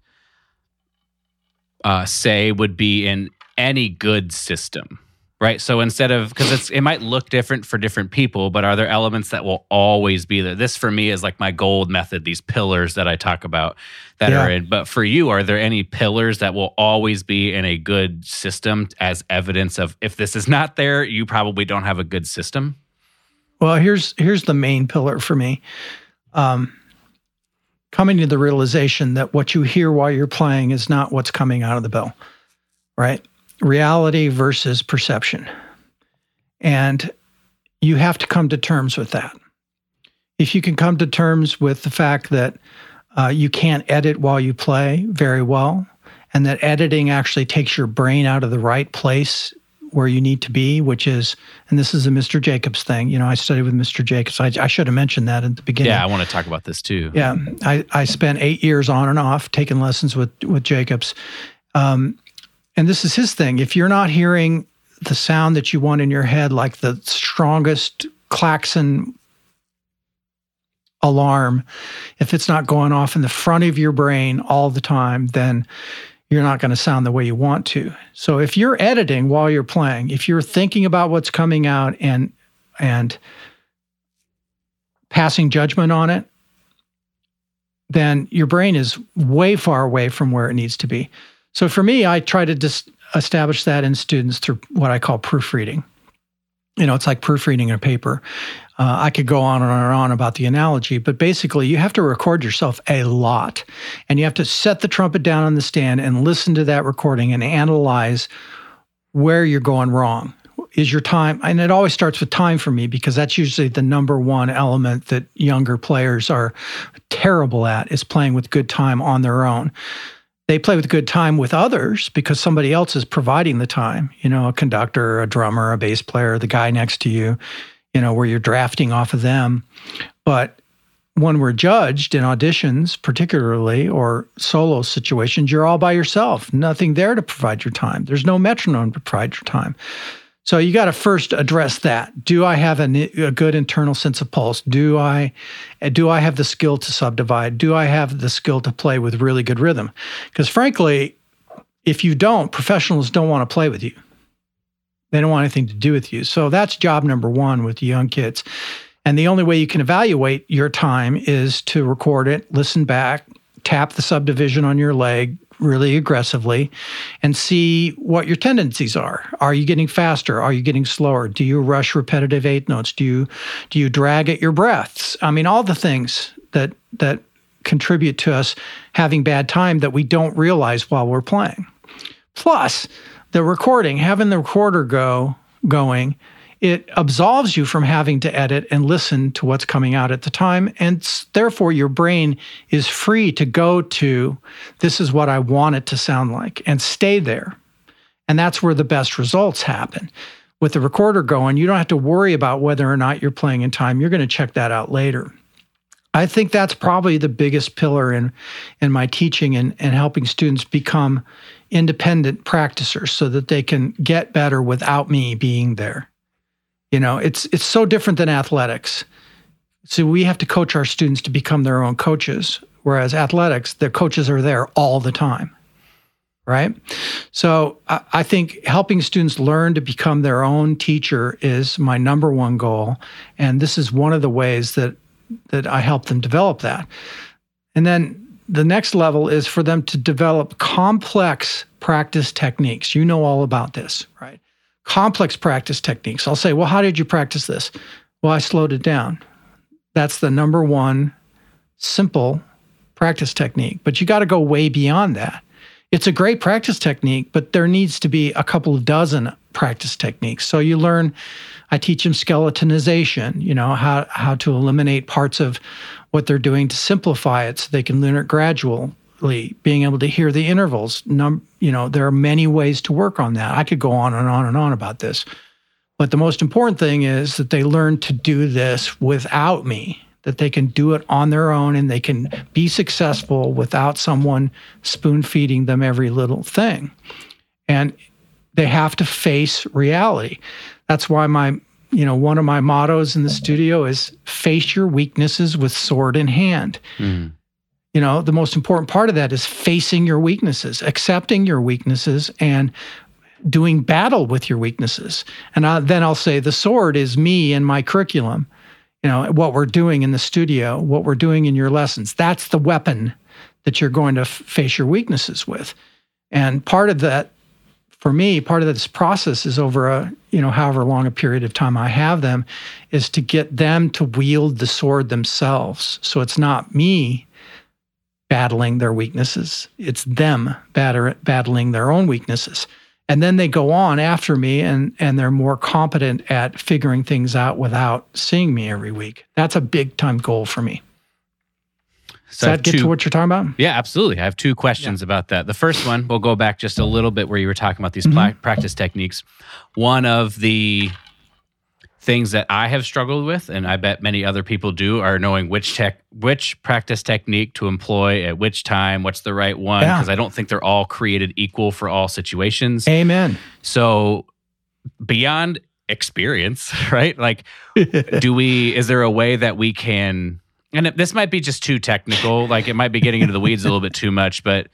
uh, say would be in any good system? Right. So instead of because it's it might look different for different people, but are there elements that will always be there? This for me is like my gold method, these pillars that I talk about that Yeah. are in. But for you, are there any pillars that will always be in a good system as evidence of if this is not there, you probably don't have a good system? Well, here's here's the main pillar for me. Um, coming to the realization that what you hear while you're playing is not what's coming out of the bell, right? Reality versus perception, and you have to come to terms with that. If you can come to terms with the fact that uh, you can't edit while you play very well, and that editing actually takes your brain out of the right place where you need to be, which is, and this is a Mr. Jacobs thing. You know, I studied with Mr. Jacobs. I, I should have mentioned that at the beginning. Yeah, I want to talk about this too. Yeah, I, I spent eight years on and off taking lessons with with Jacobs, um, and this is his thing. If you're not hearing the sound that you want in your head, like the strongest klaxon alarm, if it's not going off in the front of your brain all the time, then you're not going to sound the way you want to. So if you're editing while you're playing, if you're thinking about what's coming out and and passing judgment on it, then your brain is way far away from where it needs to be. So for me, I try to just establish that in students through what I call proofreading. You know, it's like proofreading a paper. Uh, I could go on and on and on about the analogy, but basically, you have to record yourself a lot. And you have to set the trumpet down on the stand and listen to that recording and analyze where you're going wrong. Is your time, and it always starts with time for me because that's usually the number one element that younger players are terrible at is playing with good time on their own they play with good time with others because somebody else is providing the time you know a conductor a drummer a bass player the guy next to you you know where you're drafting off of them. But when we're judged in auditions particularly or solo situations you're all by yourself. Nothing there to provide your time. There's no metronome to provide your time so you got to first address that. Do I have a, a, good internal sense of pulse? Do I do I have the skill to subdivide? Do I have the skill to play with really good rhythm? Because frankly, if you don't, professionals don't want to play with you. They don't want anything to do with you. So that's job number 1 with young kids. And the only way you can evaluate your time is to record it, listen back, tap the subdivision on your leg, really aggressively and see what your tendencies are. Are you getting faster? Are you getting slower? Do you rush repetitive eighth notes? Do you do you drag at your breaths? I mean, all the things that that contribute to us having bad time that we don't realize while we're playing. Plus, the recording, having the recorder go going it absolves you from having to edit and listen to what's coming out at the time. And therefore, your brain is free to go to this is what I want it to sound like and stay there. And that's where the best results happen. With the recorder going, you don't have to worry about whether or not you're playing in time. You're going to check that out later. I think that's probably the biggest pillar in, in my teaching and, and helping students become independent practicers so that they can get better without me being there. You know, it's it's so different than athletics. So we have to coach our students to become their own coaches, whereas athletics, their coaches are there all the time. Right. So I, I think helping students learn to become their own teacher is my number one goal. And this is one of the ways that that I help them develop that. And then the next level is for them to develop complex practice techniques. You know all about this, right? Complex practice techniques. I'll say, well, how did you practice this? Well, I slowed it down. That's the number one simple practice technique. But you got to go way beyond that. It's a great practice technique, but there needs to be a couple of dozen practice techniques. So you learn, I teach them skeletonization, you know, how, how to eliminate parts of what they're doing to simplify it so they can learn it gradual being able to hear the intervals. Num- you know, there are many ways to work on that. I could go on and on and on about this. But the most important thing is that they learn to do this without me, that they can do it on their own and they can be successful without someone spoon feeding them every little thing. And they have to face reality. That's why my, you know, one of my mottos in the studio is face your weaknesses with sword in hand. Mm you know the most important part of that is facing your weaknesses accepting your weaknesses and doing battle with your weaknesses. And I, then i'll say the sword is me and my curriculum you know what we're doing in the studio what we're doing in your lessons. That's the weapon that you're going to f- face your weaknesses with. And part of that for me part of this process is over a you know however long a period of time i have them is to get them to wield the sword themselves. So it's not me battling their weaknesses. It's them batter, battling their own weaknesses. And then they go on after me and, and they're more competent at figuring things out without seeing me every week. That's a big time goal for me. Does so that get two, to what you're talking about? Yeah, absolutely. I have two questions yeah. about that. The first one, we'll go back just a little bit where you were talking about these mm-hmm. practice techniques. One of the things that I have struggled with, and I bet many other people do, are knowing which tech, which practice technique to employ at which time, what's the right one, because yeah. I don't think they're all created equal for all situations. Amen. So beyond experience, right? Like, do we? Is there a way that we can? And this might be just too technical. Like, it might be getting into the weeds a little bit too much, but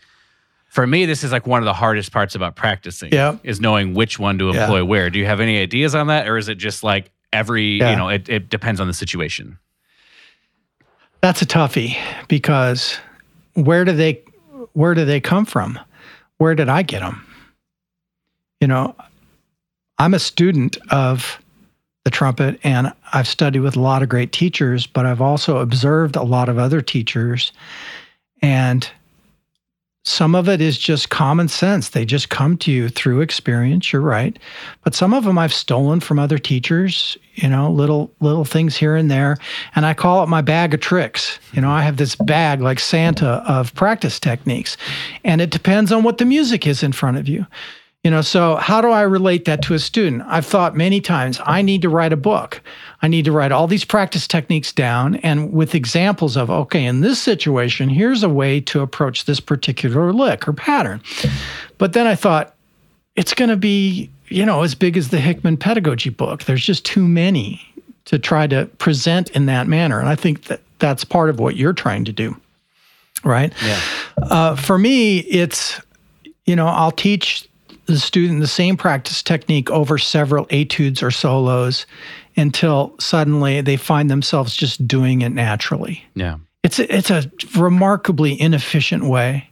for me, this is like one of the hardest parts about practicing. Yeah. Is knowing which one to employ yeah. where. Do you have any ideas on that? Or is it just like every yeah. you know it, it depends on the situation that's a toughie because where do they where do they come from where did i get them you know i'm a student of the trumpet, and I've studied with a lot of great teachers, but I've also observed a lot of other teachers. And some of it is just common sense. They just come to you through experience. You're right. But some of them I've stolen from other teachers, you know, little little things here and there. And I call it my bag of tricks. You know, I have this bag like Santa of practice techniques. And it depends on what the music is in front of you. You know, so how do I relate that to a student? I've thought many times I need to write a book. I need to write all these practice techniques down and with examples of, okay, in this situation, here's a way to approach this particular lick or pattern. But then I thought, it's going to be, you know, as big as the Hickman pedagogy book. There's just too many to try to present in that manner. And I think that that's part of what you're trying to do. Right. Yeah. Uh, for me, it's, you know, I'll teach the student the same practice technique over several etudes or solos until suddenly they find themselves just doing it naturally. Yeah. It's a, it's a remarkably inefficient way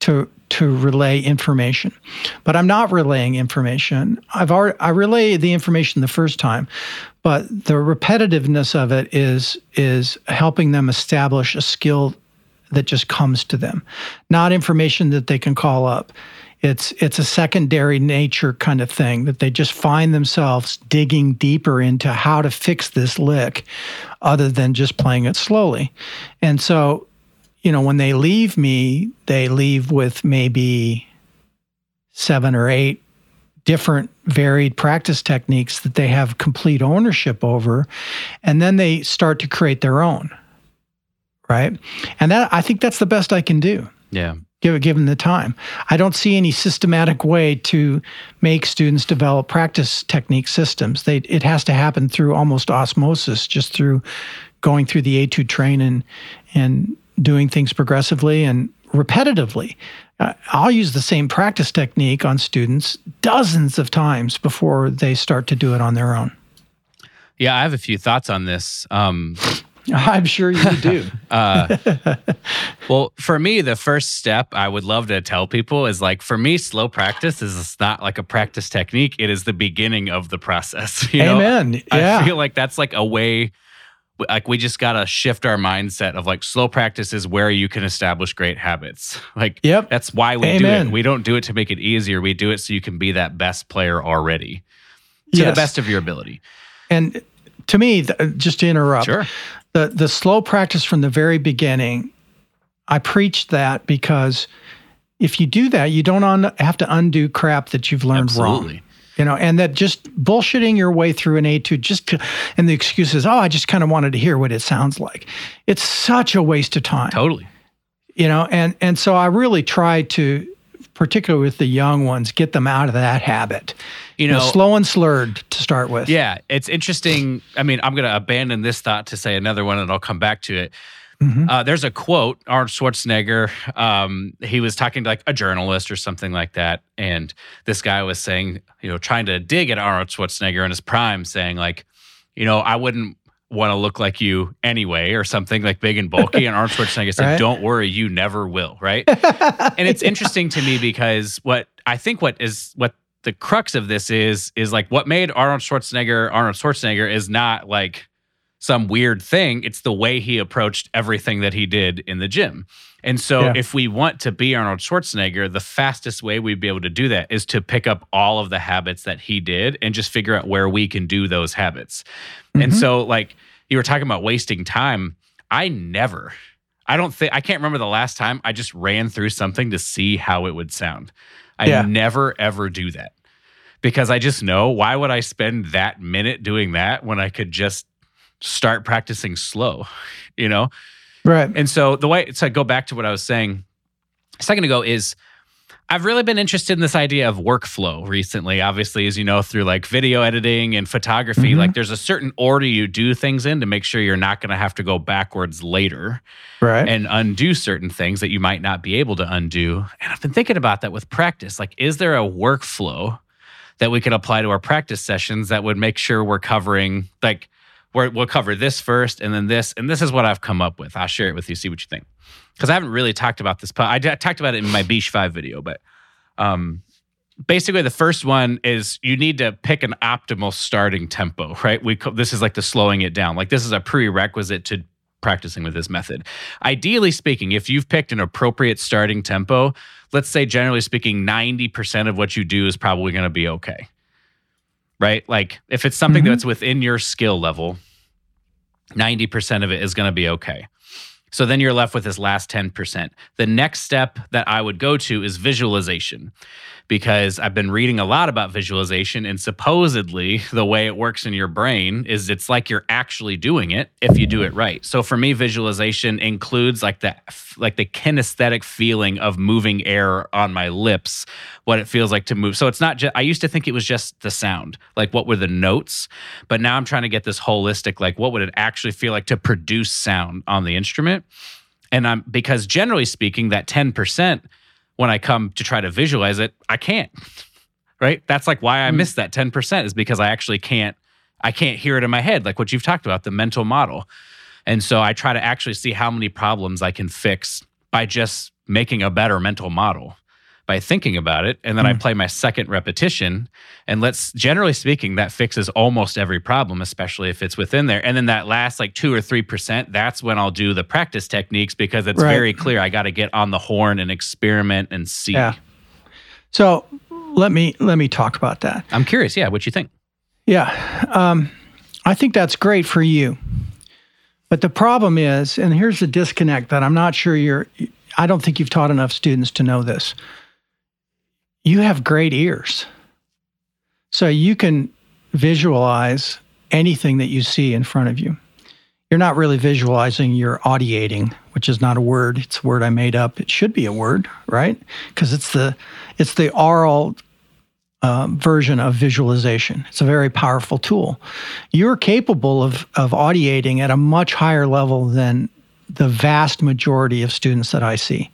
to to relay information. But I'm not relaying information. I've already I relay the information the first time, but the repetitiveness of it is is helping them establish a skill that just comes to them, not information that they can call up. It's it's a secondary nature kind of thing that they just find themselves digging deeper into how to fix this lick other than just playing it slowly. And so, you know, when they leave me, they leave with maybe seven or eight different varied practice techniques that they have complete ownership over and then they start to create their own right and that i think that's the best i can do Yeah. Give given the time. I don't see any systematic way to make students develop practice technique systems. They it has to happen through almost osmosis, just through going through the etude train and and doing things progressively and repetitively. Uh, I'll use the same practice technique on students dozens of times before they start to do it on their own. Yeah. I have a few thoughts on this. Um, I'm sure you do. uh, well, for me, the first step I would love to tell people is like, for me, slow practice is not like a practice technique. It is the beginning of the process. You know? Amen. Yeah. I feel like that's like a way, like we just got to shift our mindset of like slow practice is where you can establish great habits. Like, Yep. that's why we do it. We don't do it to make it easier. We do it so you can be that best player already to Yes. the best of your ability. And to me, just to interrupt, Sure. The the slow practice from the very beginning i preached that because if you do that you don't un- have to undo crap that you've learned Absolutely. wrong you know and that just bullshitting your way through an etude just to, and the excuse is oh i just kind of wanted to hear what it sounds like it's such a waste of time Totally. you know and and so i really try to particularly with the young ones get them out of that habit You you know know, slow and slurred to start with Yeah, it's interesting. I mean, I'm going to abandon this thought to say another one, and I'll come back to it. Mhm. Uh, there's a quote, Arnold Schwarzenegger. Um, he was talking to like a journalist or something like that, and this guy was saying, you know, trying to dig at Arnold Schwarzenegger in his prime, saying like, you know, I wouldn't want to look like you anyway, or something like big and bulky. And Arnold Schwarzenegger said, Right. "Don't worry, you never will." Right? and it's interesting to me because what I think what is what the crux of this is is like what made Arnold Schwarzenegger Arnold Schwarzenegger is not like some weird thing. It's the way he approached everything that he did in the gym. And so Yeah. if we want to be Arnold Schwarzenegger, the fastest way we'd be able to do that is to pick up all of the habits that he did and just figure out where we can do those habits. And Mhm. so like you were talking about wasting time. I never I don't think I can't remember the last time I just ran through something to see how it would sound. I Yeah. never ever do that because I just know why would I spend that minute doing that when I could just start practicing slow, you know? right And so the way to go back to what I was saying a second ago is I've really been interested in this idea of workflow recently. Obviously, as you know, through like video editing and photography, Mhm. like there's a certain order you do things in to make sure you're not going to have to go backwards later right and undo certain things that you might not be able to undo. And I've been thinking about that with practice. Like, is there a workflow that we could apply to our practice sessions that would make sure we're covering, like, we'll cover this first and then this. And this is what I've come up with. I'll share it with you, see what you think. Because I haven't really talked about this. But I talked about it in my Bitsch 5 video, but um, basically the first one is you need to pick an optimal starting tempo, right? We co- this is like the slowing it down. Like this is a prerequisite to practicing with this method. Ideally speaking, if you've picked an appropriate starting tempo, let's say generally speaking 90% of what you do is probably going to be okay. Right? Like if it's something Mhm. that's within your skill level, 90% of it is going to be okay. So then you're left with this last 10%. The next step that I would go to is visualization because I've been reading a lot about visualization and supposedly the way it works in your brain is it's like you're actually doing it if you do it right. So for me visualization includes like the like the kinesthetic feeling of moving air on my lips, what it feels like to move. So it's not just I used to think it was just the sound, like what were the notes, but now I'm trying to get this holistic like what would it actually feel like to produce sound on the instrument? And I'm because generally speaking that 10% when I come to try to visualize it, I can't. Right? That's like why I Mm. miss that 10% is because I actually can't I can't hear it in my head like what you've talked about the mental model. And so I try to actually see how many problems I can fix by just making a better mental model by thinking about it and then I Mm. play my second repetition and let's generally speaking that fixes almost every problem especially if it's within there and then that last like 2 or 3% that's when I'll do the practice techniques because it's Right. very clear I got to get on the horn and experiment and see. Yeah. So let me let me talk about that. I'm curious, yeah, what you think? Yeah. Um, I think that's great for you. But the problem is, and here's the disconnect that I'm not sure you're, I don't think you've taught enough students to know this. You have great ears. So you can visualize anything that you see in front of you. You're not really visualizing, you're audiating, which is not a word. It's a word I made up. It should be a word, right? Because it's the it's the aural um, version of visualization. It's a very powerful tool. You're capable of, of audiating at a much higher level than the vast majority of students that I see.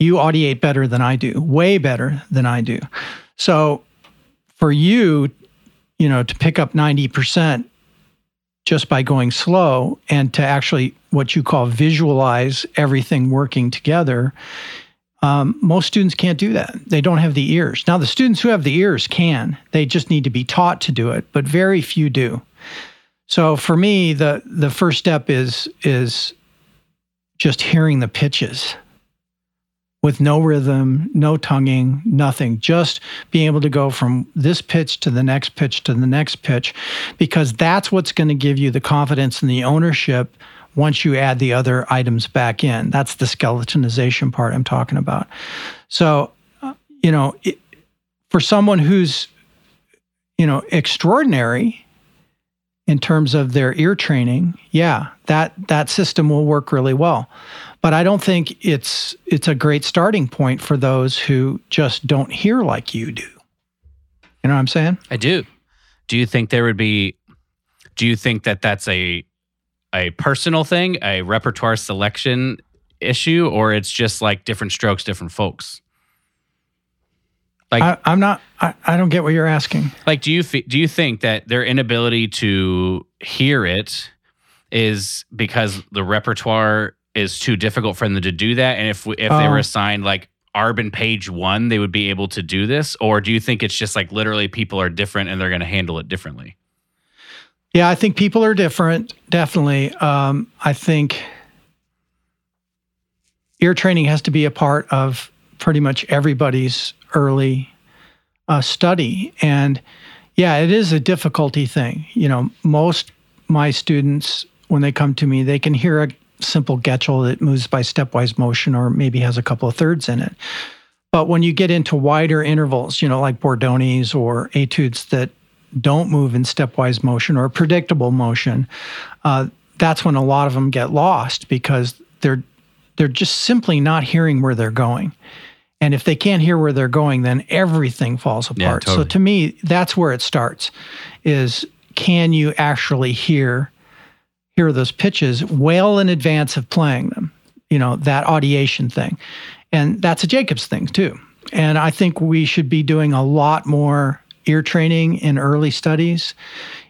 You audiate better than I do, way better than I do. So for you, you know, to pick up 90% just by going slow and to actually what you call visualize everything working together um, most students can't do that. They don't have the ears. Now, the students who have the ears can. They just need to be taught to do it, but very few do. So for me, the the first step is is just hearing the pitches with no rhythm, no tonguing, nothing. Just being able to go from this pitch to the next pitch to the next pitch, because that's what's going to give you the confidence and the ownership once you add the other items back in. That's the skeletonization part I'm talking about. So, uh, you know, it, for someone who's, you know, extraordinary in terms of their ear training, yeah, that that system will work really well. But I don't think it's it's a great starting point for those who just don't hear like you do. You know what I'm saying? I do. Do you think there would be do you think that that's a a personal thing, a repertoire selection issue or it's just like different strokes different folks? Like I, I'm not. I, I don't get what you're asking. like do you do you think that their inability to hear it is because the repertoire is too difficult for them to do that and if if they Oh. were assigned like Arban page 1 they would be able to do this or do you think it's just like literally people are different and they're going to handle it differently Yeah, I think people are different. Definitely. Um, I think ear training has to be a part of pretty much everybody's early uh, study. And yeah, it is a difficulty thing. You know, most my students, when they come to me, they can hear a simple Getchell that moves by stepwise motion or maybe has a couple of thirds in it. But when you get into wider intervals, you know, like Bordognis or etudes that don't move in stepwise motion or predictable motion, uh, that's when a lot of them get lost because they're they're just simply not hearing where they're going. And if they can't hear where they're going, then everything falls Yeah, apart. totally. So to me, that's where it starts. Is can you actually hear hear those pitches well in advance of playing them? You know that audiation thing, and that's a Jacobs thing too. And I think we should be doing a lot more ear training in early studies.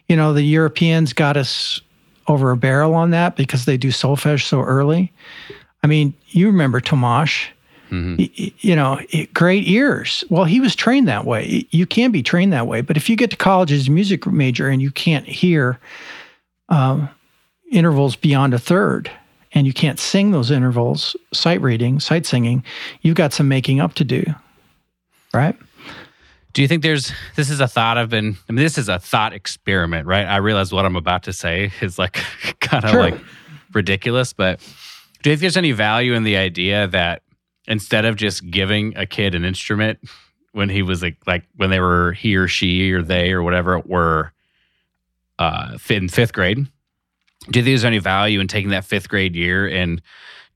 You know, the Europeans got us over a barrel on that because they do solfege so early. I mean, you remember Tomash, Mhm. y- you know, great ears. Well, he was trained that way. You can be trained that way. But if you get to college as a music major and you can't hear um, intervals beyond a third and you can't sing those intervals, sight reading, sight singing, you've got some making up to do. Right? Do you think there's this is a thought I've been I mean this is a thought experiment, right? I realize what I'm about to say is like kind of Sure. like ridiculous, but do you think there's any value in the idea that instead of just giving a kid an instrument when he was like like when they were he or she or they or whatever it were uh in fifth grade, do you think there's any value in taking that fifth grade year and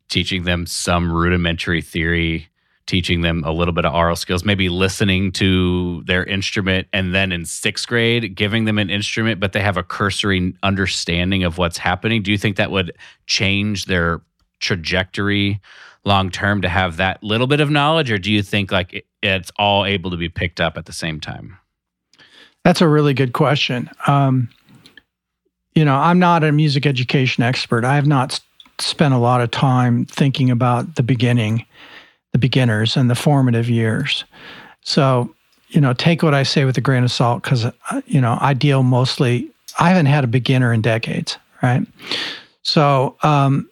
teaching them some rudimentary theory teaching them a little bit of aural skills, maybe listening to their instrument, and then in sixth grade, giving them an instrument, but they have a cursory understanding of what's happening. Do you think that would change their trajectory long term to have that little bit of knowledge, or do you think like it, it's all able to be picked up at the same time? That's a really good question. Um, you know, I'm not a music education expert. I have not spent a lot of time thinking about the beginning, the beginners, and the formative years. So, you know, take what I say with a grain of salt because, you know, I deal mostly, I haven't had a beginner in decades, right? So, um,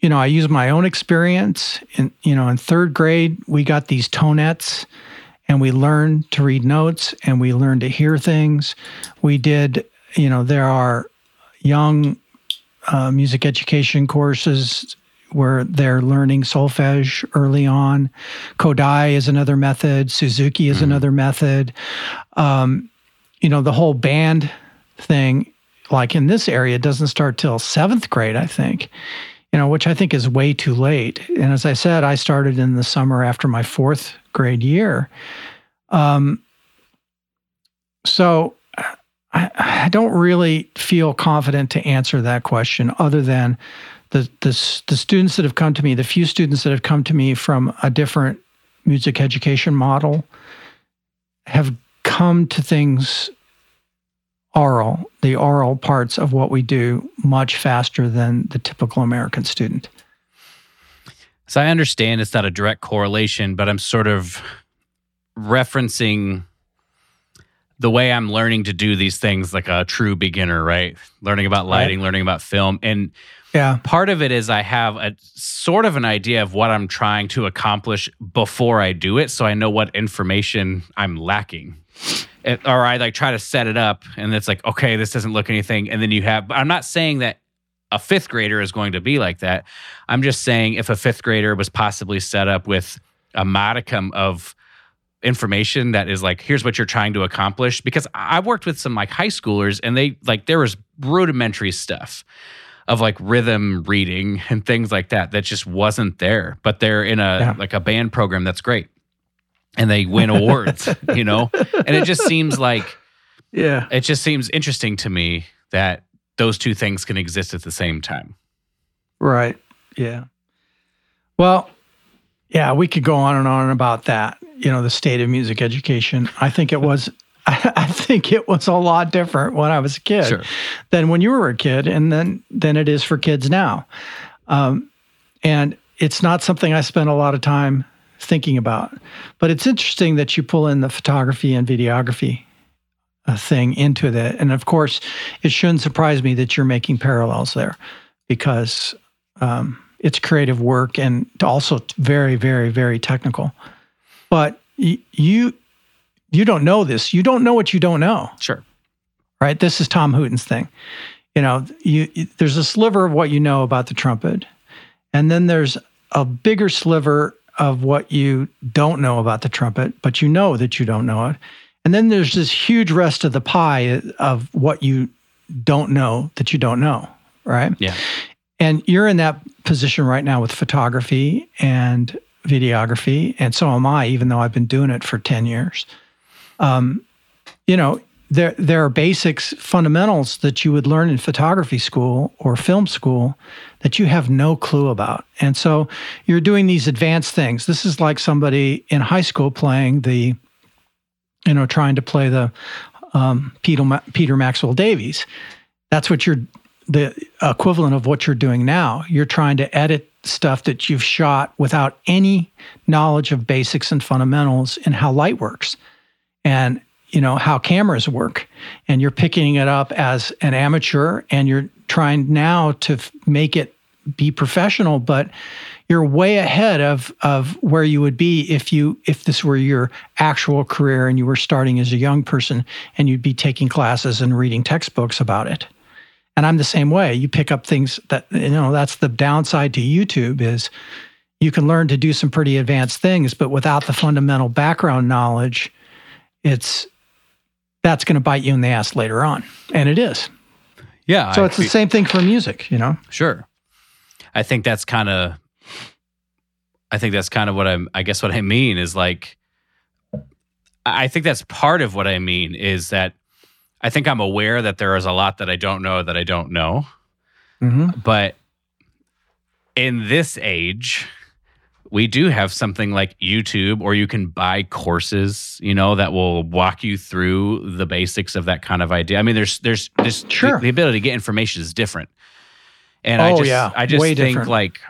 you know, I use my own experience. In you know, in third grade, we got these tonettes, and we learned to read notes, and we learned to hear things. We did, you know, there are young uh, music education courses where they're learning solfege early on. Kodály is another method. Suzuki is another method. Um, you know, the whole band thing, like in this area, doesn't start till seventh grade, I think. You know, which I think is way too late. And as I said, I started in the summer after my fourth grade year. Um, so I, I don't really feel confident to answer that question other than the, the, the students that have come to me, the few students that have come to me from a different music education model have come to things aural, the aural parts of what we do much faster than the typical American student. So I understand it's not a direct correlation, but I'm sort of referencing the way I'm learning to do these things like a true beginner, right? Learning about lighting, learning about film. And Yeah. part of it is I have a sort of an idea of what I'm trying to accomplish before I do it. So I know what information I'm lacking. It- or I like try to set it up and it's like, okay, this doesn't look anything. And then you have, but I'm not saying that a fifth grader is going to be like that. I'm just saying if a fifth grader was possibly set up with a modicum of information that is like, here's what you're trying to accomplish. Because I worked with some like high schoolers and they like, there was rudimentary stuff of like rhythm reading and things like that that just wasn't there. But they're in a Yeah. like a band program that's great. And they win awards, you know? And it just seems like Yeah. it just seems interesting to me that those two things can exist at the same time. Right. Yeah. Well, yeah, we could go on and on about that. You know, the state of music education. I think it was. I think it was a lot different when I was a kid Sure. than when you were a kid, and then than it is for kids now. Um, and it's not something I spend a lot of time thinking about. But it's interesting that you pull in the photography and videography uh, thing into that. And of course, it shouldn't surprise me that you're making parallels there because um, it's creative work and also very, very, very technical. But you you don't know this. You don't know what you don't know Sure. right? This is Tom Hooten's thing. You know, you, you- there's a sliver of what you know about the trumpet, and then there's a bigger sliver of what you don't know about the trumpet, but you know that you don't know it. And then there's this huge rest of the pie of what you don't know that you don't know, right? Yeah. And you're in that position right now with photography and videography, and so am I, even though I've been doing it for 10 years. Um, you know, there there are basics, fundamentals that you would learn in photography school or film school that you have no clue about. And so you're doing these advanced things. This is like somebody in high school playing the, you know, trying to play the um, Peter, Peter Maxwell Davies. That's what you're the equivalent of what you're doing now. You're trying to edit stuff that you've shot without any knowledge of basics and fundamentals and how light works and you know how cameras work and you're picking it up as an amateur and you're trying now to f- make it be professional but you're way ahead of of where you would be if you if this were your actual career and you were starting as a young person and you'd be taking classes and reading textbooks about it and i'm the same way you pick up things that you know that's the downside to youtube is you can learn to do some pretty advanced things but without the fundamental background knowledge it's that's going to bite you in the ass later on and it is Yeah. so I it's the same thing for music you know Sure. I think that's kind of I think that's kind of what I'm I guess what I mean is like I think that's part of what I mean is that I think I'm aware that there is a lot that I don't know that I don't know. hmm But in this age, we do have something like YouTube, or you can buy courses, you know, that will walk you through the basics of that kind of idea. I mean, there's there's there's Sure. the, the ability to get information is different. And I Oh, just yeah. I just Way think different. like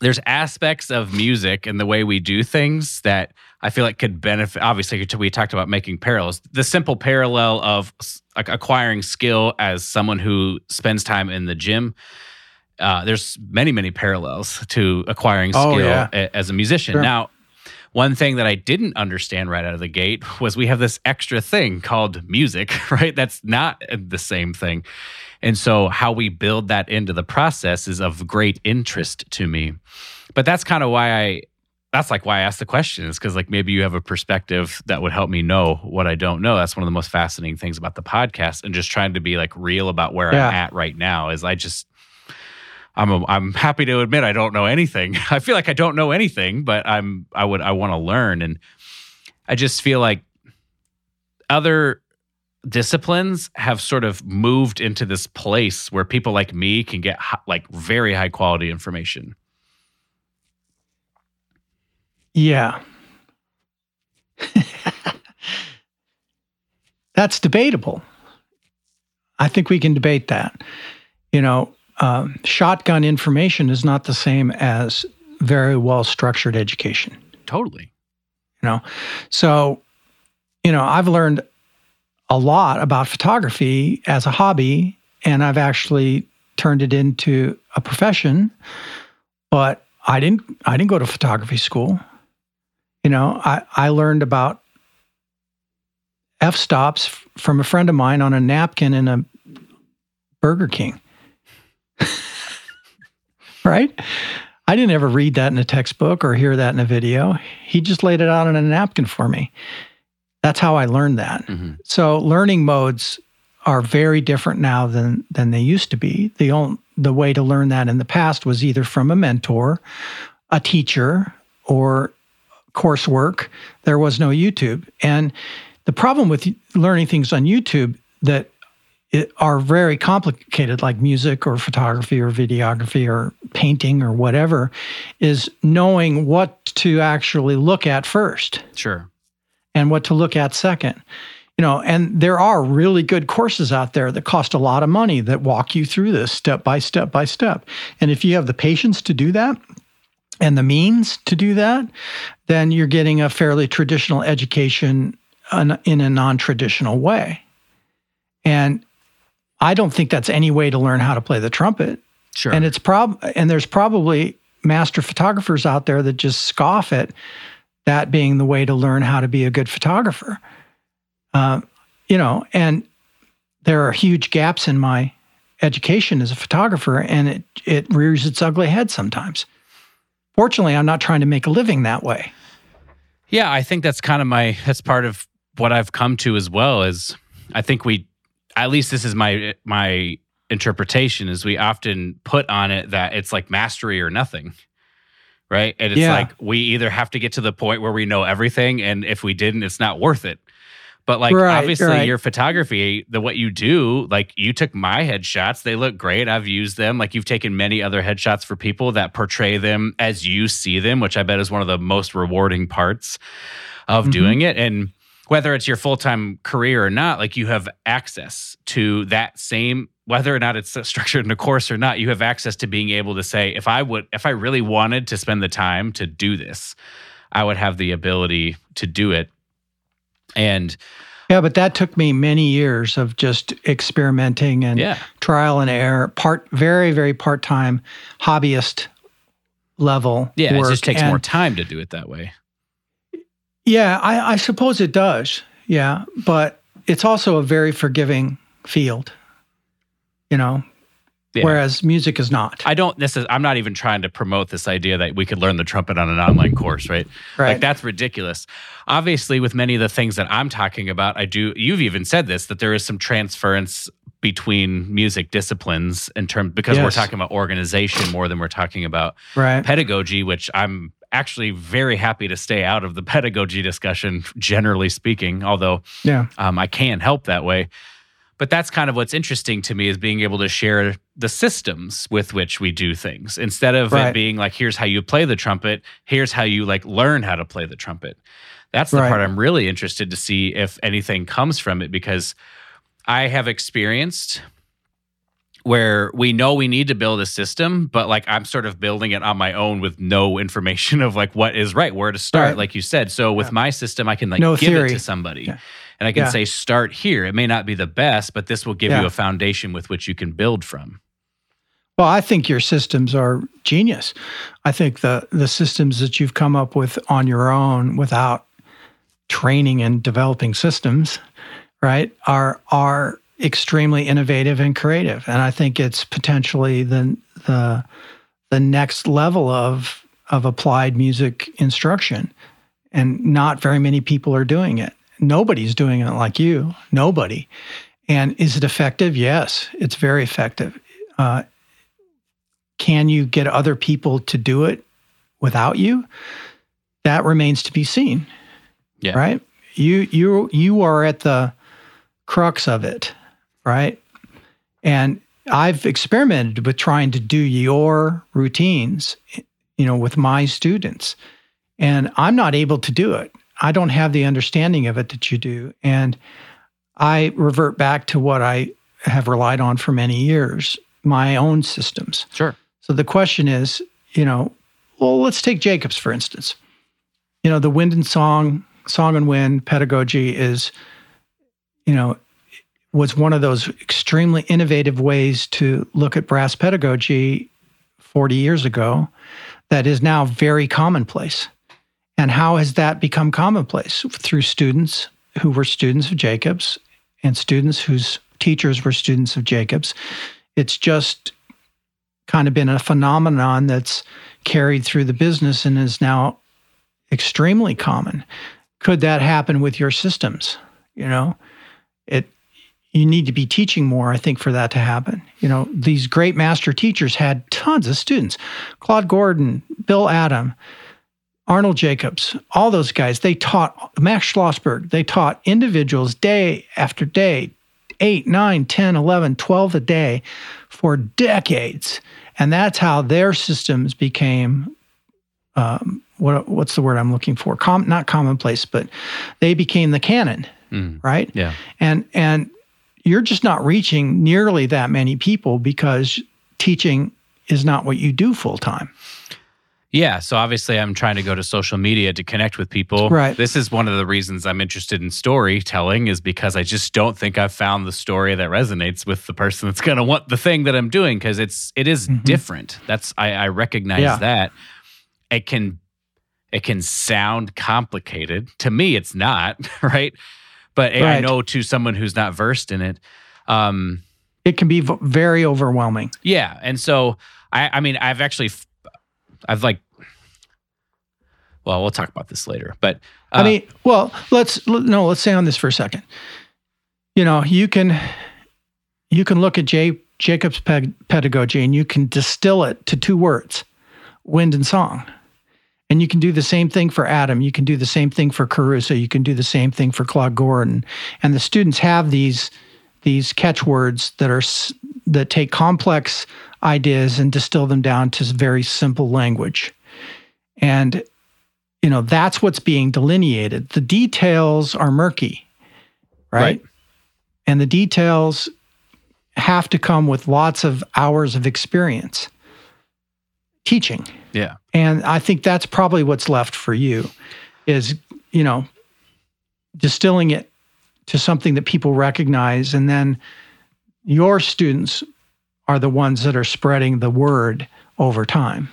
there's aspects of music and the way we do things that I feel like could benefit. Obviously, we talked about making parallels. The simple parallel of like acquiring skill as someone who spends time in the gym. Uh, there's many, many parallels to acquiring Oh, skill yeah. a- as a musician. Sure. Now, one thing that I didn't understand right out of the gate was we have this extra thing called music, right? That's not the same thing. And so, how we build that into the process is of great interest to me. But that's kind of why I, that's like why I asked the question is because, like, maybe you have a perspective that would help me know what I don't know. That's one of the most fascinating things about the podcast and just trying to be like real about where Yeah. I'm at right now is I just, I'm a, I'm happy to admit I don't know anything. I feel like I don't know anything, but I'm I would I want to learn and I just feel like other disciplines have sort of moved into this place where people like me can get like very high quality information. Yeah. That's debatable. I think we can debate that. You know, um, shotgun information is not the same as very well structured education. Totally. You know, so, you know, I've learned a lot about photography as a hobby, and I've actually turned it into a profession. But I didn't. I didn't go to photography school. You know, I I learned about f stops from a friend of mine on a napkin in a Burger King. right? I didn't ever read that in a textbook or hear that in a video. He just laid it out on a napkin for me. That's how I learned that. Mhm. So learning modes are very different now than than they used to be. The only, the way to learn that in the past was either from a mentor, a teacher, or coursework. There was no YouTube. And the problem with learning things on YouTube that it are very complicated, like music or photography or videography or painting or whatever, is knowing what to actually look at first Sure. and what to look at second. You know, and there are really good courses out there that cost a lot of money that walk you through this step by step by step. And if you have the patience to do that and the means to do that, then you're getting a fairly traditional education in a non-traditional way. And I don't think that's any way to learn how to play the trumpet. Sure. And it's prob and there's probably master photographers out there that just scoff at that being the way to learn how to be a good photographer. Uh, you know, and there are huge gaps in my education as a photographer, and it it rears its ugly head sometimes. Fortunately, I'm not trying to make a living that way. Yeah, I think that's kind of my that's part of what I've come to as well is I think we at least this is my my interpretation is we often put on it that it's like mastery or nothing. Right? And it's Yeah. like we either have to get to the point where we know everything and if we didn't it's not worth it. But like Right, obviously right. your photography, the what you do, like you took my headshots, they look great. I've used them. Like you've taken many other headshots for people that portray them as you see them, which I bet is one of the most rewarding parts of Mhm. doing it. And whether it's your full time career or not, like you have access to that same, whether or not it's structured in a course or not, you have access to being able to say, if I would, if I really wanted to spend the time to do this, I would have the ability to do it. And yeah, but that took me many years of just experimenting and yeah, trial and error, part very, very part time hobbyist level. yeah, it work. just takes And- more time to do it that way. Yeah, I, I suppose it does. Yeah, but it's also a very forgiving field. You know, Yeah. whereas music is not. I don't. This is. I'm not even trying to promote this idea that we could learn the trumpet on an online course, right? right. Like that's ridiculous. Obviously, with many of the things that I'm talking about, I do. You've even said this that there is some transference between music disciplines in terms because we're talking about organization more than we're talking about right. pedagogy, which I'm actually very happy to stay out of the pedagogy discussion, generally speaking. Although Yeah. um, I can help that way. But that's kind of what's interesting to me is being able to share the systems with which we do things instead of it being like, here's how you play the trumpet, here's how you like learn how to play the trumpet. That's the Right. part I'm really interested to see if anything comes from it because I have experienced where we know we need to build a system, but like I'm sort of building it on my own with no information of like what is right, where to start, Right. like you said. So with Yeah. my system, I can like No give theory. it to somebody. Yeah. And I can Yeah. say, start here. It may not be the best, but this will give Yeah. you a foundation with which you can build from. Well, I think your systems are genius. I think the the systems that you've come up with on your own without training and developing systems, right, are are extremely innovative and creative. And I think it's potentially the the the next level of of applied music instruction. And not very many people are doing it. Nobody's doing it like you. Nobody. And is it effective? Yes, it's very effective. Uh, can you get other people to do it without you? That remains to be seen. Yeah. Right? You you you are at the crux of it, right? And I've experimented with trying to do your routines, you know, with my students. And I'm not able to do it. I don't have the understanding of it that you do. And I revert back to what I have relied on for many years, my own systems. Sure. So the question is, you know, well, let's take Jacobs for instance. You know, the wind and song, song and wind pedagogy is, you know, was one of those extremely innovative ways to look at brass pedagogy 40 years ago that is now very commonplace. And how has that become commonplace? Through students who were students of Jacobs and students whose teachers were students of Jacobs. It's just kind of been a phenomenon that's carried through the business and is now extremely common. Could that happen with your systems? You know, it you need to be teaching more, I think, for that to happen. You know, these great master teachers had tons of students. Claude Gordon, Bill Adam, Arnold Jacobs, all those guys, they taught Max Schlossberg, they taught individuals day after day, eight, nine, 10, 11, 12 a day for decades. And that's how their systems became um, what, what's the word I'm looking for? Com- not commonplace, but they became the canon, Mm. right? Yeah. And and you're just not reaching nearly that many people because teaching is not what you do full time. Yeah. So obviously, I'm trying to go to social media to connect with people. Right. This is one of the reasons I'm interested in storytelling, is because I just don't think I've found the story that resonates with the person that's going to want the thing that I'm doing because it's it is Mhm. different. That's I, I recognize Yeah. that. It can it can sound complicated. To me, it's not right. But I know to someone who's not versed in it. Um, It can be v- very overwhelming. yeah, and so I, I mean, I've actually, f- I've like, well, we'll talk about this later. But uh, I mean, well, let's no, let's stay on this for a second. You know, you can you can look at J, Jacob's peg, pedagogy and you can distill it to two words: wind and song. And you can do the same thing for Adam. You can do the same thing for Caruso. You can do the same thing for Claude Gordon. And the students have these these catchwords that are that take complex ideas and distill them down to very simple language. And you know, that's what's being delineated. The details are murky, right? Right. And the details have to come with lots of hours of experience teaching. Yeah. And I think that's probably what's left for you is, you know, distilling it to something that people recognize and then your students are the ones that are spreading the word over time.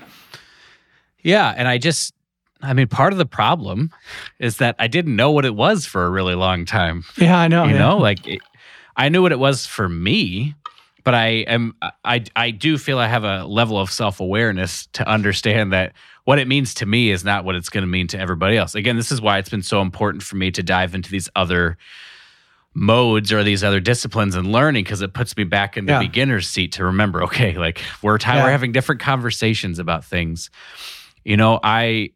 Yeah. And I just, I mean, part of the problem is that I didn't know what it was for a really long time. Yeah, I know. you yeah. know, like it, I knew what it was for me, but I am, I, I do feel I have a level of self awareness to understand that what it means to me is not what it's going to mean to everybody else. Again, this is why it's been so important for me to dive into these other modes or these other disciplines and learning because it puts me back in the Yeah. beginner's seat to remember okay like we're ti- Yeah. we're having different conversations about things you know i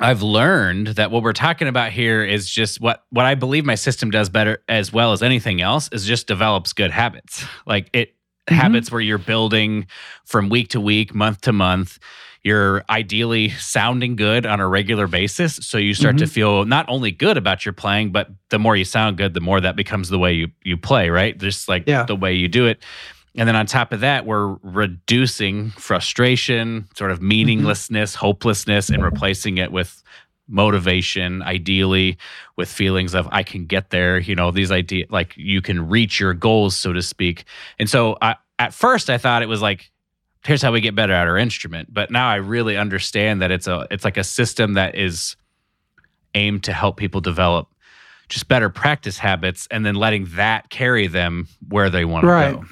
i've learned that what we're talking about here is just what what i believe my system does better as well as anything else is just develops good habits like it Mhm. habits where you're building from week to week month to month you're ideally sounding good on a regular basis. So you start to mm-hmm. feel not only good about your playing but the more you sound good the more that becomes the way you you play right? Just like Yeah. the way you do it. And then on top of that we're reducing frustration sort of mm-hmm. meaninglessness hopelessness and replacing it with motivation ideally with feelings of i can get there you know these idea like you can reach your goals so to speak. And so I, at first i thought it was like here's how we get better at our instrument but now i really understand that it's a it's like a system that is aimed to help people develop just better practice habits and then letting that carry them where they want Right. to go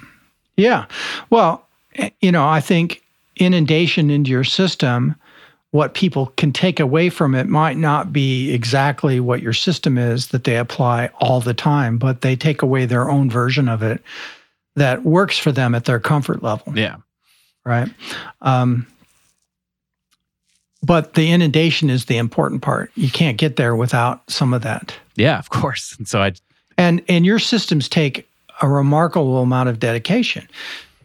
Yeah. Well, eh, you know, I think inundation into your system, what people can take away from it might not be exactly what your system is that they apply all the time, but they take away their own version of it that works for them at their comfort level, yeah right? Um, but the inundation is the important part. You can't get there without some of that. yeah of course and so i And and your systems take a remarkable amount of dedication.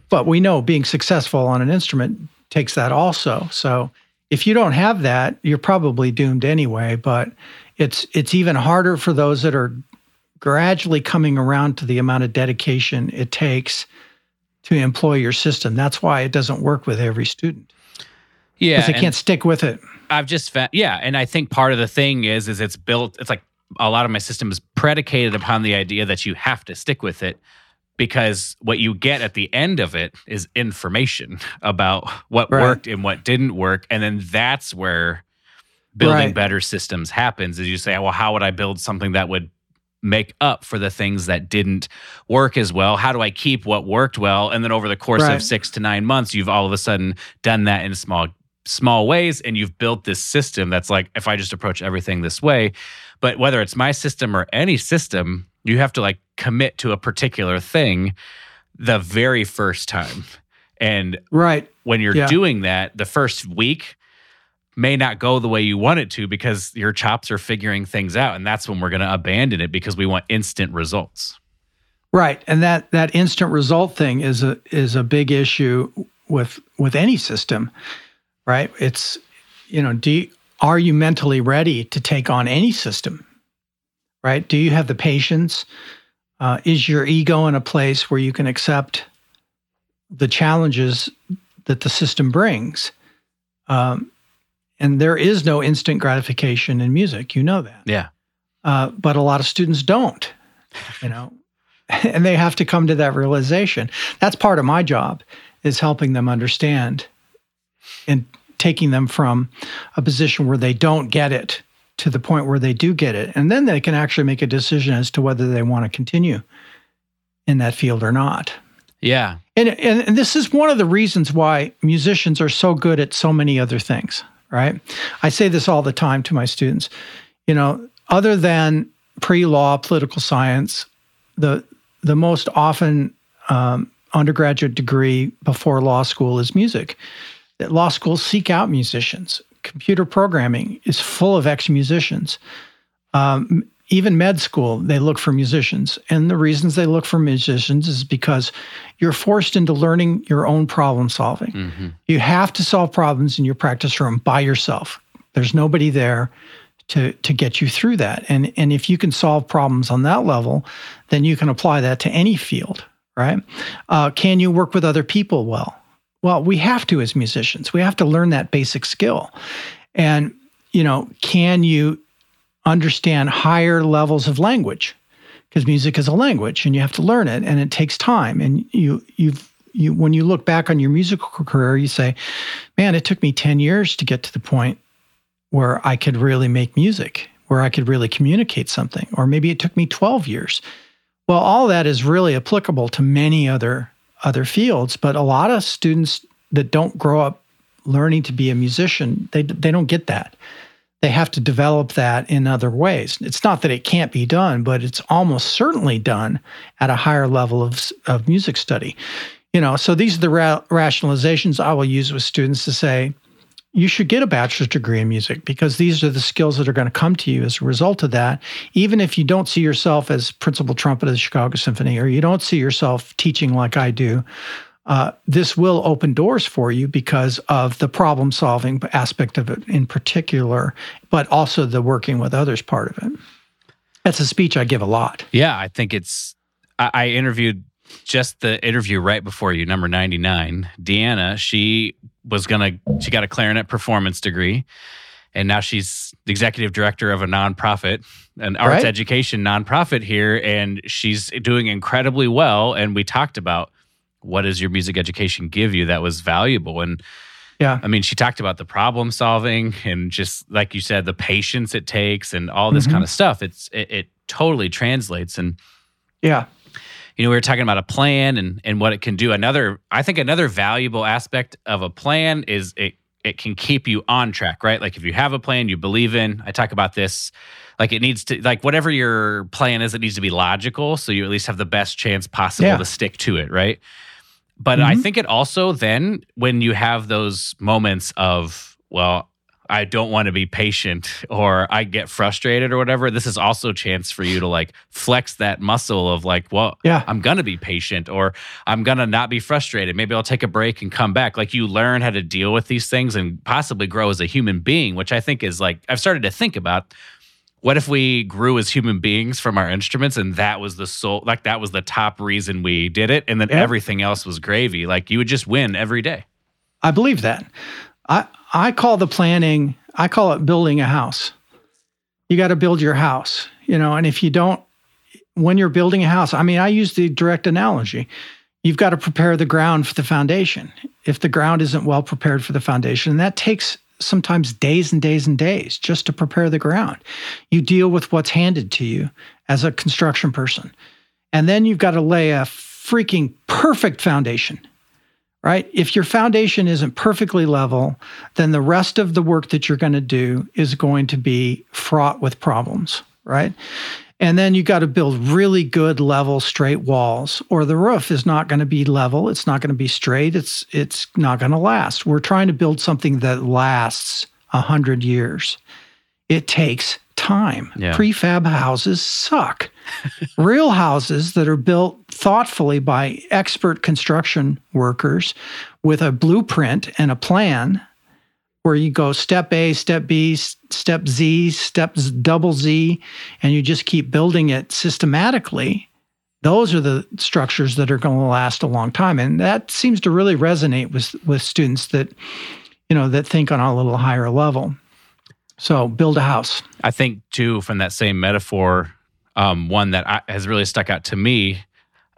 But we know being successful on an instrument takes that also. So if you don't have that, you're probably doomed anyway, but it's it's even harder for those that are gradually coming around to the amount of dedication it takes to employ your system. That's why it doesn't work with every student. yeah Because they can't stick with it. I've just found, yeah, and I think part of the thing is, is it's built. It's like a lot of my system is predicated upon the idea that you have to stick with it, because what you get at the end of it is information about what Right. worked and what didn't work, and then that's where building Right. better systems happens. Is you say, well, how would I build something that would make up for the things that didn't work as well? How do I keep what worked well? And then over the course Right. of six to nine months, you've all of a sudden done that in small small ways and you've built this system that's like if I just approach everything this way, but whether it's my system or any system, you have to like commit to a particular thing the very first time. And Right. when you're Yeah. doing that, the first week may not go the way you want it to because your chops are figuring things out and that's when we're going to abandon it because we want instant results. Right, and that that instant result thing is a is a big issue with with any system, right? It's you know, do you, are you mentally ready to take on any system? Right? Do you have the patience? Uh, is your ego in a place where you can accept the challenges that the system brings? Um, and there is no instant gratification in music. You know that Yeah. uh, but a lot of students don't you know and they have to come to that realization that's part of my job is helping them understand and taking them from a position where they don't get it to the point where they do get it and then they can actually make a decision as to whether they want to continue in that field or not Yeah. and, and, and this is one of the reasons why musicians are so good at so many other things, right? I say this all the time to my students. You know, other than pre-law, political science, the the most often um, undergraduate degree before law school is music. That law schools seek out musicians. Computer programming is full of ex-musicians. Um, even med school, they look for musicians. And the reasons they look for musicians is because you're forced into learning your own problem solving. Mm-hmm. You have to solve problems in your practice room by yourself. There's nobody there to to get you through that. And and if you can solve problems on that level, then you can apply that to any field, right? Uh, can you work with other people well? Well, we have to as musicians. We have to learn that basic skill. And you know, can you understand higher levels of language? Because music is a language, and you have to learn it, and it takes time. And you you've you when you look back on your musical career, you say, "Man, it took me ten years to get to the point where I could really make music, where I could really communicate something, or maybe it took me 12 years. Well, all that is really applicable to many other other fields, but a lot of students that don't grow up learning to be a musician, they they don't get that. They have to develop that in other ways. It's not that it can't be done, but it's almost certainly done at a higher level of, of music study. You know, so these are the ra- rationalizations I will use with students to say, you should get a bachelor's degree in music because these are the skills that are going to come to you as a result of that. Even if you don't see yourself as principal trumpet of the Chicago Symphony or you don't see yourself teaching like I do, uh, this will open doors for you because of the problem solving aspect of it in particular, but also the working with others part of it. That's a speech I give a lot. Yeah, I think it's. I, I interviewed just the interview right before you, number 99. Deanna, she was going to, she got a clarinet performance degree. And now she's the executive director of a nonprofit, an arts Right. education nonprofit here. And she's doing incredibly well. And we talked about what does your music education give you that was valuable. And Yeah. I mean, she talked about the problem solving and just like you said, the patience it takes and all this Mhm. kind of stuff. It's it, it totally translates. And Yeah. you know, we were talking about a plan and and what it can do. Another, I think, another valuable aspect of a plan is it it can keep you on track, right? Like if you have a plan you believe in. I talk about this. Like it needs to, like whatever your plan is, it needs to be logical, so you at least have the best chance possible Yeah. to stick to it, right? But I Mhm. think it also then when you have those moments of, well, I don't want to be patient or I get frustrated or whatever, this is also a chance for you to like flex that muscle of like, well, Yeah. I'm going to be patient or I'm going to not be frustrated. Maybe I'll take a break and come back. Like you learn how to deal with these things and possibly grow as a human being, which I think is like, I've started to think about what if we grew as human beings from our instruments and that was the sole like that was the top reason we did it and then Yeah. everything else was gravy like you would just win every day I believe that. I I call the planning, I call it building a house. You got to build your house, you know, and if you don't when you're building a house, I mean, I use the direct analogy. You've got to prepare the ground for the foundation. If the ground isn't well prepared for the foundation, that takes sometimes days and days and days just to prepare the ground. You deal with what's handed to you as a construction person. And then you've got to lay a freaking perfect foundation right? If your foundation isn't perfectly level, then the rest of the work that you're going to do is going to be fraught with problems, right? And then you got to build really good level straight walls or the roof is not going to be level, it's not going to be straight, it's it's not going to last. We're trying to build something that lasts a 100 years. It takes time. Yeah. Prefab houses suck. Real houses that are built thoughtfully by expert construction workers with a blueprint and a plan where you go step A, step B, step Z, step double Z, and you just keep building it systematically. Those are the structures that are going to last a long time. And that seems to really resonate with, with students that, you know, that think on a little higher level. So build a house. i think too from that same metaphor um, one that I, has really stuck out to me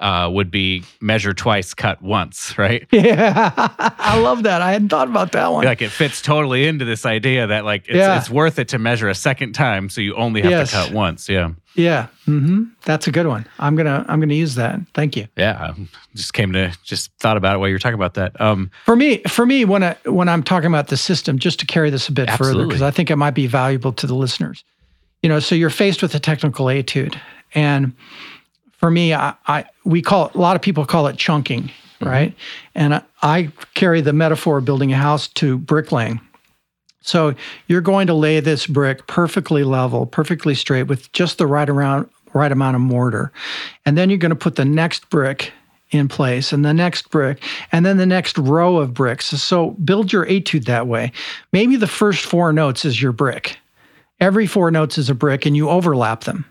uh, would be measure twice cut once right Yeah, I love that. I hadn't thought about that one. like it fits totally into this idea that like it's, Yeah. it's worth it to measure a second time so you only have Yes. to cut once yeah Yeah, hmm that's a good one. I'm gonna I'm gonna use that. Thank you. yeah um, just came to just thought about it while you were talking about that um For me, for me, when I when I'm talking about the system, just to carry this a bit further, because I think it might be valuable to the listeners. You know, so you're faced with a technical etude, and for me, I, I we call it, a lot of people call it chunking, mm-hmm. right? And I, I carry the metaphor of building a house to bricklaying. So you're going to lay this brick perfectly level, perfectly straight with just the right around right amount of mortar. And then you're going to put the next brick in place and the next brick and then the next row of bricks. So build your etude that way. Maybe the first four notes is your brick. Every four notes is a brick and you overlap them.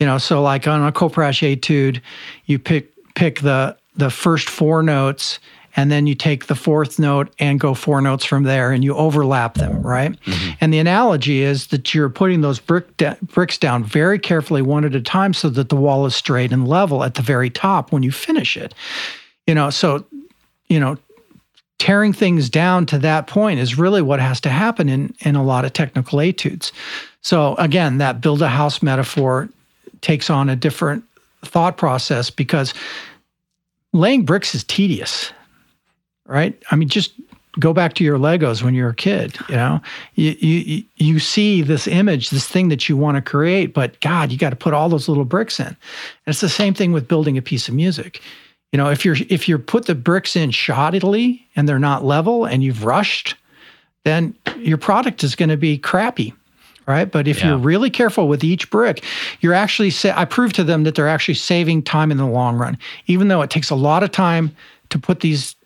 You know, so like on a Kopprasch etude, you pick pick the the first four notes and then you take the fourth note and go four notes from there and you overlap them right? Mm-hmm. and the analogy is that you're putting those brick da- bricks down very carefully one at a time so that the wall is straight and level at the very top when you finish it. You know so you know tearing things down to that point is really what has to happen in in a lot of technical etudes. So again that build a house metaphor takes on a different thought process because laying bricks is tedious right? I mean, just go back to your Legos when you're a kid. You know, you you you see this image, this thing that you want to create, but God, you got to put all those little bricks in. And it's the same thing with building a piece of music. You know, if you're if you put the bricks in shoddily and they're not level and you've rushed, then your product is going to be crappy. Right. But if yeah. you're really careful with each brick, you're actually, sa- I prove to them that they're actually saving time in the long run, even though it takes a lot of time to put these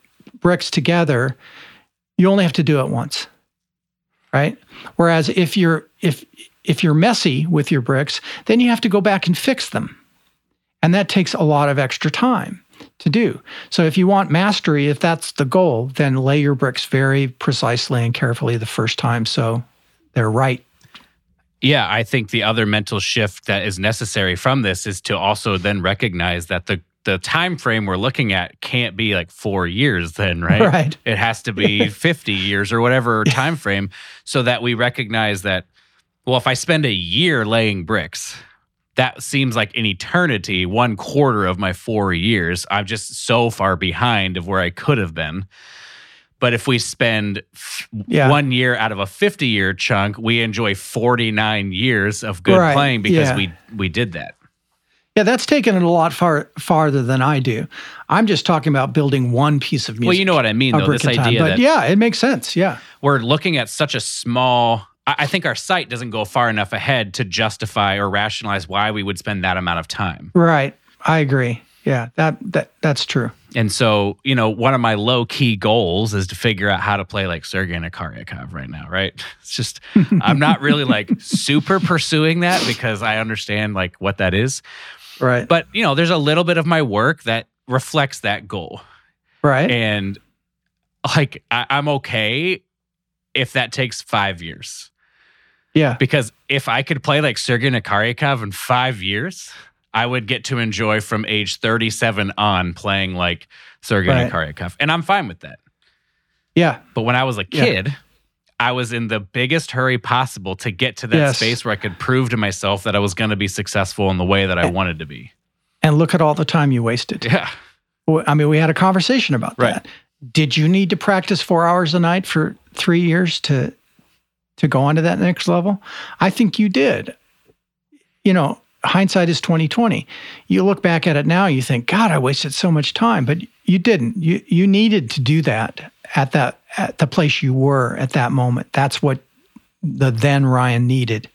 bricks together, you only have to do it once. Right? Whereas if you're if if you're messy with your bricks, then you have to go back and fix them. And that takes a lot of extra time to do. So if you want mastery, if that's the goal, then lay your bricks very precisely and carefully the first time so they're right. Yeah, I think the other mental shift that is necessary from this is to also then recognize that the the time frame we're looking at can't be like four years then right? Right. It has to be 50 years or whatever time frame so that we recognize that well if i spend a year laying bricks that seems like an eternity one quarter of my four years. I'm just so far behind of where i could have been but if we spend yeah. one year out of a 50 year chunk we enjoy 49 years of good right. playing because yeah. we we did that yeah, that's taken it a lot far farther than I do. I'm just talking about building one piece of music. Well, you know what I mean, though. This idea, but that yeah, it makes sense. Yeah, we're looking at such a small. I think our site doesn't go far enough ahead to justify or rationalize why we would spend that amount of time. Right, I agree. Yeah, that that that's true. And so, you know, one of my low key goals is to figure out how to play like Sergei Nakariakov right now, right? It's just I'm not really like super pursuing that because I understand like what that is. Right. But, you know, there's a little bit of my work that reflects that goal. Right. And like, I, I'm okay if that takes five years. Yeah. Because if I could play like Sergei Nakariakov in five years, I would get to enjoy from age 37 on playing like Sergei right. Nakariakov. And I'm fine with that. Yeah. But when I was a kid, yeah. I was in the biggest hurry possible to get to that yes. space where I could prove to myself that I was going to be successful in the way that I and, wanted to be. And look at all the time you wasted. Yeah. I mean, we had a conversation about right. that. Did you need to practice four hours a night for three years to to go on to that next level? I think you did. You know, hindsight is 2020. You look back at it now, you think, God, I wasted so much time, but you didn't. You you needed to do that at that at the place you were at that moment. That's what the then Ryan needed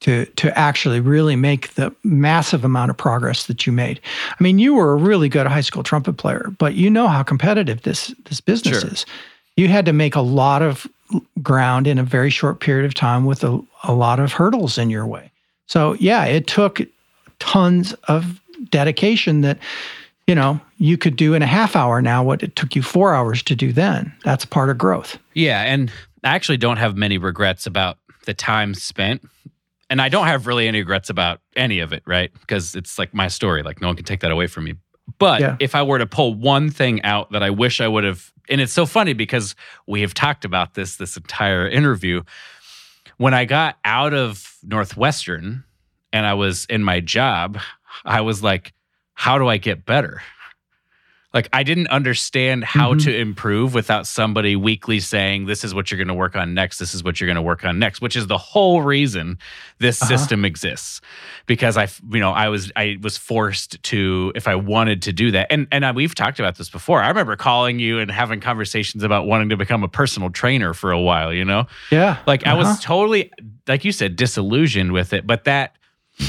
to to actually really make the massive amount of progress that you made. I mean, you were a really good high school trumpet player, but you know how competitive this this business sure. is. You had to make a lot of ground in a very short period of time with a, a lot of hurdles in your way. So yeah, it took tons of dedication that you know, you could do in a half hour now what it took you four hours to do then. That's part of growth. Yeah. And I actually don't have many regrets about the time spent. And I don't have really any regrets about any of it, right? Because it's like my story. Like no one can take that away from me. But yeah. if I were to pull one thing out that I wish I would have, and it's so funny because we have talked about this this entire interview. When I got out of Northwestern and I was in my job, I was like, how do I get better? Like I didn't understand how Mhm. to improve without somebody weekly saying this is what you're going to work on next, this is what you're going to work on next, which is the whole reason this Uh-huh. system exists. Because I, you know, I was I was forced to if I wanted to do that, and and I, we've talked about this before. I remember calling you and having conversations about wanting to become a personal trainer for a while. You know, Yeah. like I Uh-huh. was totally, like you said, disillusioned with it. But that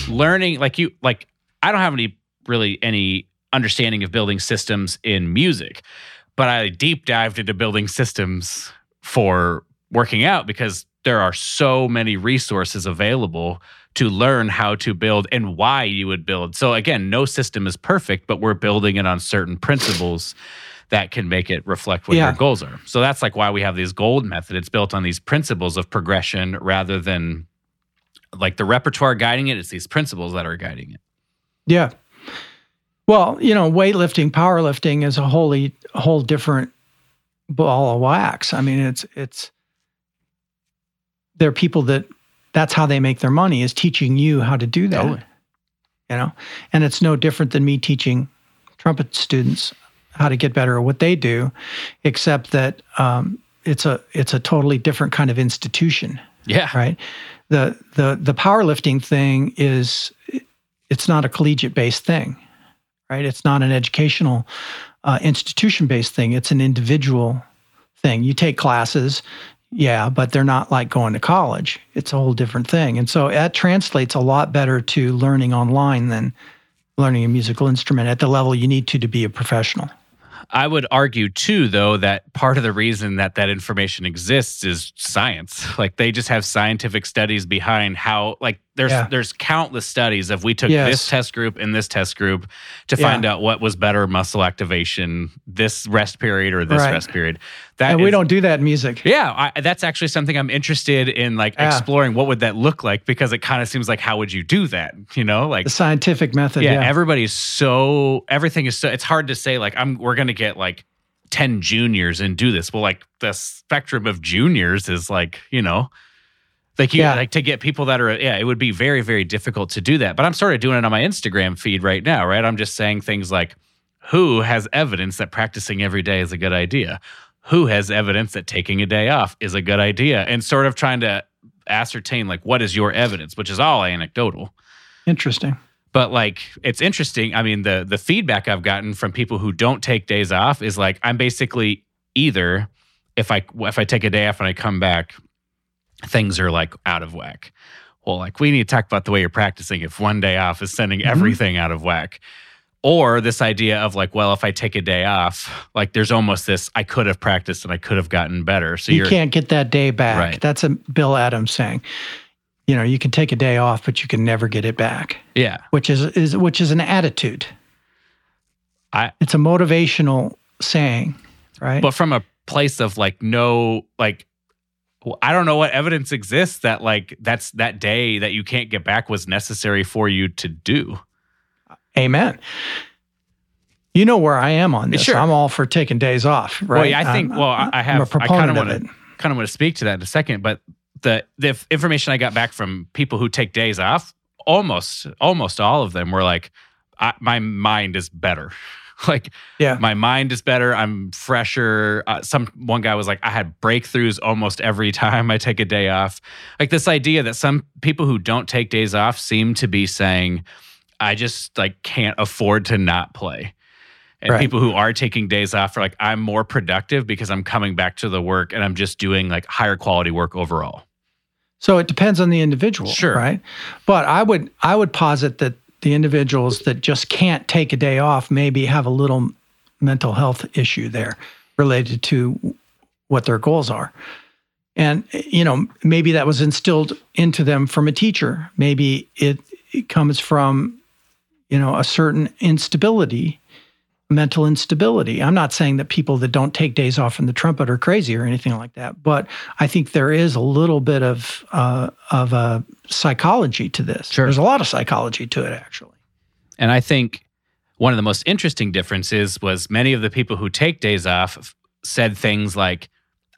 learning, like you, like I don't have any really any understanding of building systems in music, but I deep dived into building systems for working out because there are so many resources available to learn how to build and why you would build. So again, no system is perfect, but we're building it on certain principles that can make it reflect what Yeah. your goals are. So that's like why we have these gold method. It's built on these principles of progression rather than like the repertoire guiding it. It's these principles that are guiding it. Yeah. Well, you know, weightlifting, powerlifting is a wholly whole different ball of wax. I mean, it's it's there are people that that's how they make their money is teaching you how to do that. Totally. You know, and it's no different than me teaching trumpet students how to get better at what they do, except that um, it's a it's a totally different kind of institution Yeah. right the the the powerlifting thing is it's not a collegiate based thing right? It's not an educational uh, institution based thing. It's an individual thing. You take classes yeah but they're not like going to college. It's a whole different thing. And so that translates a lot better to learning online than learning a musical instrument at the level you need to to be a professional. I would argue too, though, that part of the reason that that information exists is science. Like they just have scientific studies behind how, like, there's Yeah. there's countless studies of we took Yes. this test group and this test group to Yeah. find out what was better muscle activation, this rest period or this Right. rest period. That and we don't do that in music Yeah, I, that's actually something I'm interested in, like Yeah. exploring. What would that look like? Because it kind of seems like how would you do that? You know, like the scientific method yeah, yeah, everybody's so everything is so it's hard to say like I'm we're gonna get like 10 juniors and do this. Well, like the spectrum of juniors is like, you know, like you Yeah. like to get people that are yeah, it would be very, very difficult to do that. But I'm sort of doing it on my Instagram feed right now, right? I'm just saying things like who has evidence that practicing every day is a good idea? Who has evidence that taking a day off is a good idea? And sort of trying to ascertain like what is your evidence, which is all anecdotal interesting but like it's interesting i mean the the feedback i've gotten from people who don't take days off is like i'm basically either if i if i take a day off and i come back things are like out of whack well like we need to talk about the way you're practicing if one day off is sending Mhm. everything out of whack or this idea of like well if i take a day off like there's almost this i could have practiced and i could have gotten better so you can't get that day back. Right. That's a Bill Adam's saying. You know, you can take a day off, but you can never get it back. yeah Which is is which is an attitude. I- it's a motivational saying, right? but from a place of like no like I don't know what evidence exists that like that's that day that you can't get back was necessary for you to do. Amen. You know where I am on this. Sure. I'm all for taking days off, right? Well, yeah, I think well I I have a I kind of of want to kind of want to speak to that in a second, but the the information I got back from people who take days off, almost almost all of them were like, I, my mind is better. like Yeah. my mind is better. I'm fresher. Uh, some one guy was like, I had breakthroughs almost every time I take a day off. Like this idea that some people who don't take days off seem to be saying, I just like can't afford to not play. And Right. people who are taking days off are like, I'm more productive because I'm coming back to the work and I'm just doing like higher quality work overall. So it depends on the individual, Sure. right? But I would I would posit that the individuals that just can't take a day off maybe have a little mental health issue there related to what their goals are. And you know, maybe that was instilled into them from a teacher. Maybe it, it comes from you know, a certain instability mental instability. I'm not saying that people that don't take days off from the trumpet are crazy or anything like that, but I think there is a little bit of uh, of a psychology to this. Sure. There's a lot of psychology to it, actually. And I think one of the most interesting differences was many of the people who take days off said things like,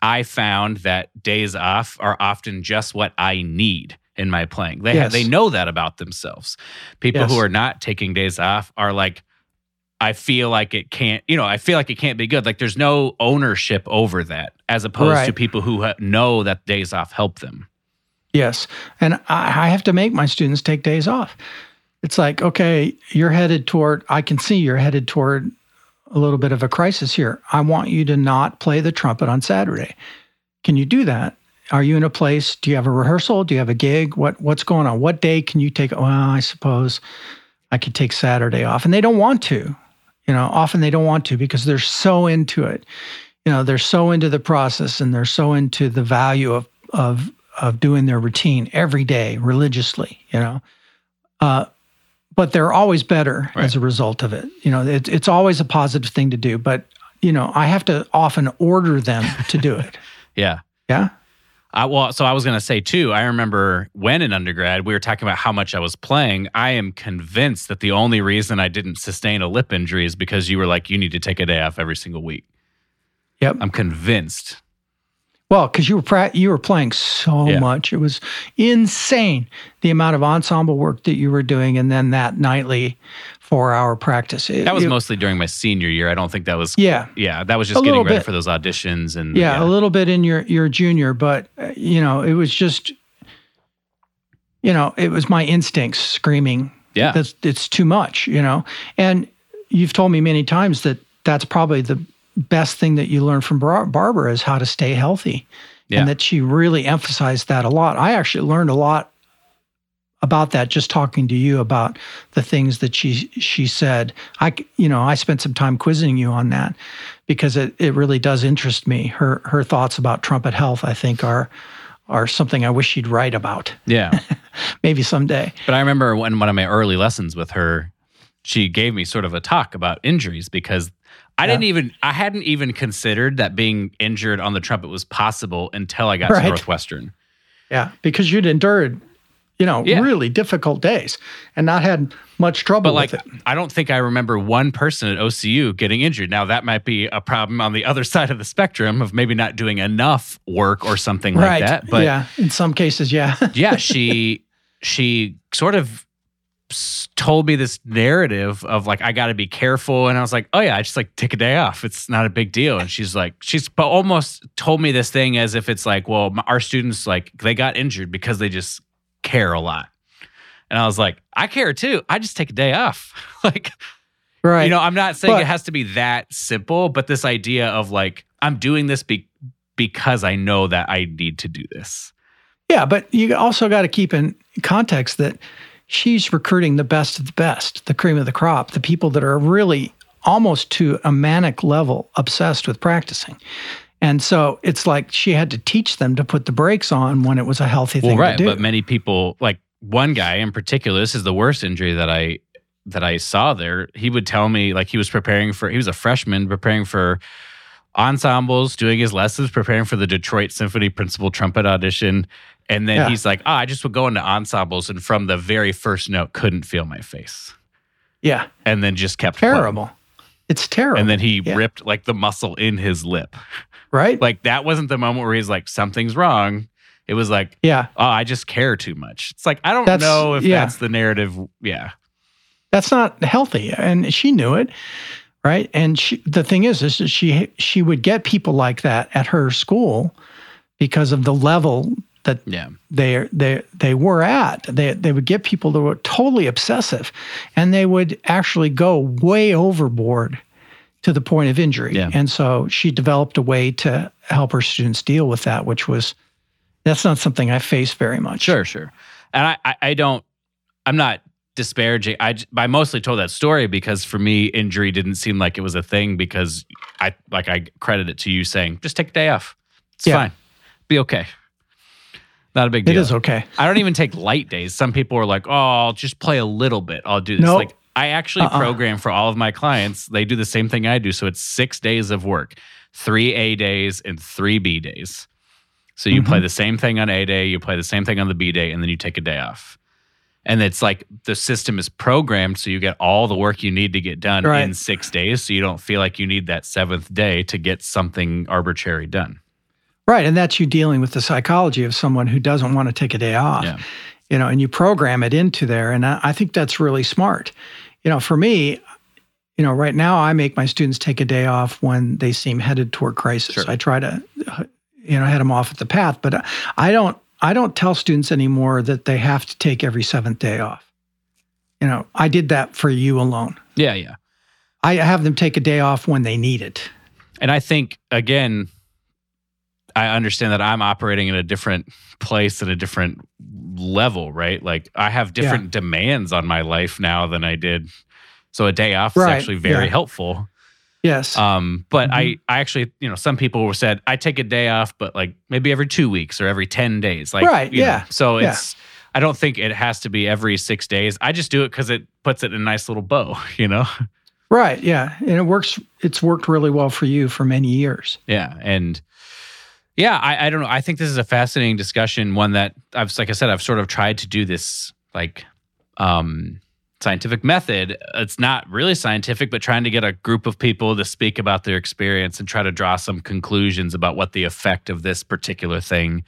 I found that days off are often just what I need in my playing. They Yes. have, they know that about themselves. People who are not taking days off are like, I feel like it can't, you know, I feel like it can't be good. Like there's no ownership over that as opposed to people who ha- know that days off help them. Yes. And I, I have to make my students take days off. It's like, okay, you're headed toward, I can see you're headed toward a little bit of a crisis here. I want you to not play the trumpet on Saturday. Can you do that? Are you in a place? Do you have a rehearsal? Do you have a gig? What what's going on? What day can you take? Well, I suppose I could take Saturday off. And they don't want to. You know, often they don't want to because they're so into it. You know, they're so into the process and they're so into the value of of of doing their routine every day religiously, you know. Uh, but they're always better Right. as a result of it. You know, it, it's always a positive thing to do. But you know, I have to often order them to do it. Yeah. Yeah. I, well, so I was going to say too, I remember when in undergrad, we were talking about how much I was playing. I am convinced that the only reason I didn't sustain a lip injury is because you were like, you need to take a day off every single week. Yep. I'm convinced. Well, because you were pra- you were playing so Yeah. much, it was insane the amount of ensemble work that you were doing, and then that nightly four hour practice. It- That was it- mostly during my senior year. I don't think that was, yeah. yeah, that was just getting ready bit. for those auditions. And yeah, a little bit in your your junior, but uh, you know, it was just, you know, it was my instincts screaming. yeah. That's it's too much, you know. And you've told me many times that that's probably the best thing that you learn from Bar- Barbara is how to stay healthy, Yeah. and that she really emphasized that a lot. I actually learned a lot about that just talking to you about the things that she she said. I you know I spent some time quizzing you on that because it, it really does interest me. Her her thoughts about trumpet health I think are are something I wish she'd write about yeah. maybe someday. But I remember when one of my early lessons with her, she gave me sort of a talk about injuries because I Yeah. didn't even I hadn't even considered that being injured on the trumpet was possible until I got Right. to Northwestern. Yeah, because you'd endured, you know, Yeah. really difficult days and not had much trouble But like with it. I don't think I remember one person at OCU getting injured. Now that might be a problem on the other side of the spectrum of maybe not doing enough work or something like that. But yeah, in some cases, yeah. yeah, she she sort of told me this narrative of like I got to be careful, and I was like, oh yeah, I just like take a day off. It's not a big deal. And she's like, she's but almost told me this thing as if it's like, well, my, our students like they got injured because they just care a lot. And I was like, I care too. I just take a day off. like, right. you know, I'm not saying But- it has to be that simple, but this idea of like I'm doing this be- because I know that I need to do this. yeah, but you also got to keep in context that she's recruiting the best of the best, the cream of the crop, the people that are really almost to a manic level obsessed with practicing. And so it's like she had to teach them to put the brakes on when it was a healthy well, thing right, to do. but many people like one guy in particular. This is the worst injury that I that I saw there. He would tell me like he was preparing for. He was a freshman preparing for ensembles, doing his lessons, preparing for the Detroit Symphony principal trumpet audition. And then Yeah. he's like, "Oh, I just would go into ensembles, and from the very first note, couldn't feel my face, yeah, and then just kept playing. terrible. It's terrible. And then he Yeah. ripped like the muscle in his lip. Right? Like that wasn't the moment where he's like, something's wrong. It was like, yeah. oh, I just care too much. It's like, I don't That's- know if yeah. that's the narrative. Yeah. That's not healthy, and she knew it, right? And she, the thing is, is she she would get people like that at her school because of the level that Yeah. they they they were at. They they would get people that were totally obsessive, and they would actually go way overboard to the point of injury. Yeah. And so she developed a way to help her students deal with that, which was that's not something I face very much. Sure, sure. And I, I, I don't, I'm not disparaging. I, I mostly told that story because for me, injury didn't seem like it was a thing because I, like, I credit it to you saying, just take a day off. It's Yeah. fine. Be okay. Not a big deal. It is okay. I don't even take light days. Some people are like, "Oh, I'll just play a little bit. I'll do this." No. Like I actually Uh-uh. program for all of my clients. They do the same thing I do. So it's 6 days of work. 3 A days and 3 B days. So you Mm-hmm. play the same thing on A day, you play the same thing on the B day and then you take a day off. And it's like the system is programmed so you get all the work you need to get done Right. in 6 days so you don't feel like you need that 7th day to get something arbitrary done. Right. And that's you dealing with the psychology of someone who doesn't want to take a day off. Yeah. You know, and you program it into there. And I, I think that's really smart. You know, for me, you know, right now I make my students take a day off when they seem headed toward crisis. Sure. I try to, you know, head them off at the path, but I don't. I don't tell students anymore that they have to take every seventh day off. You know, I did that for you alone. Yeah, yeah. I have them take a day off when they need it. And I think again, I understand that I'm operating in a different place at a different level, right? Like I have different demands on my life now than I did. So a day off is actually very yeah. helpful. Yes. Um, but I, Mhm. I actually, you know, some people said I take a day off, but like maybe every two weeks or every ten days, like Right, you know. yeah, So yeah. it's, I don't think it has to be every six days. I just do it because it puts it in a nice little bow, you know. right. Yeah. And it works. It's worked really well for you for many years. Yeah, and yeah, I, I don't know. I think this is a fascinating discussion. One that I've, like I said, I've sort of tried to do this like um, scientific method. It's not really scientific, but trying to get a group of people to speak about their experience and try to draw some conclusions about what the effect of this particular thing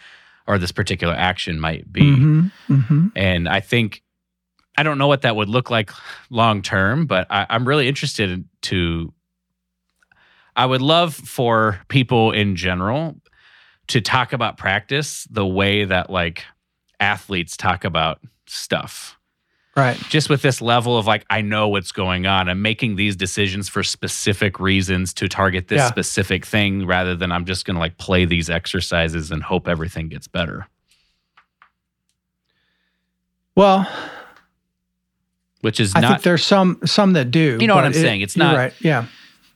or this particular action might be. hmm hmm And I think I don't know what that would look like long term, but I, I'm really interested to. I would love for people in general to talk about practice the way that like athletes talk about stuff. Right. Just with this level of like, I know what's going on. I'm making these decisions for specific reasons to target this Yeah. specific thing rather than I'm just going to like play these exercises and hope everything gets better, Well, which is I not think there's some some that do. You know what I'm it- saying. It's not- right. Yeah.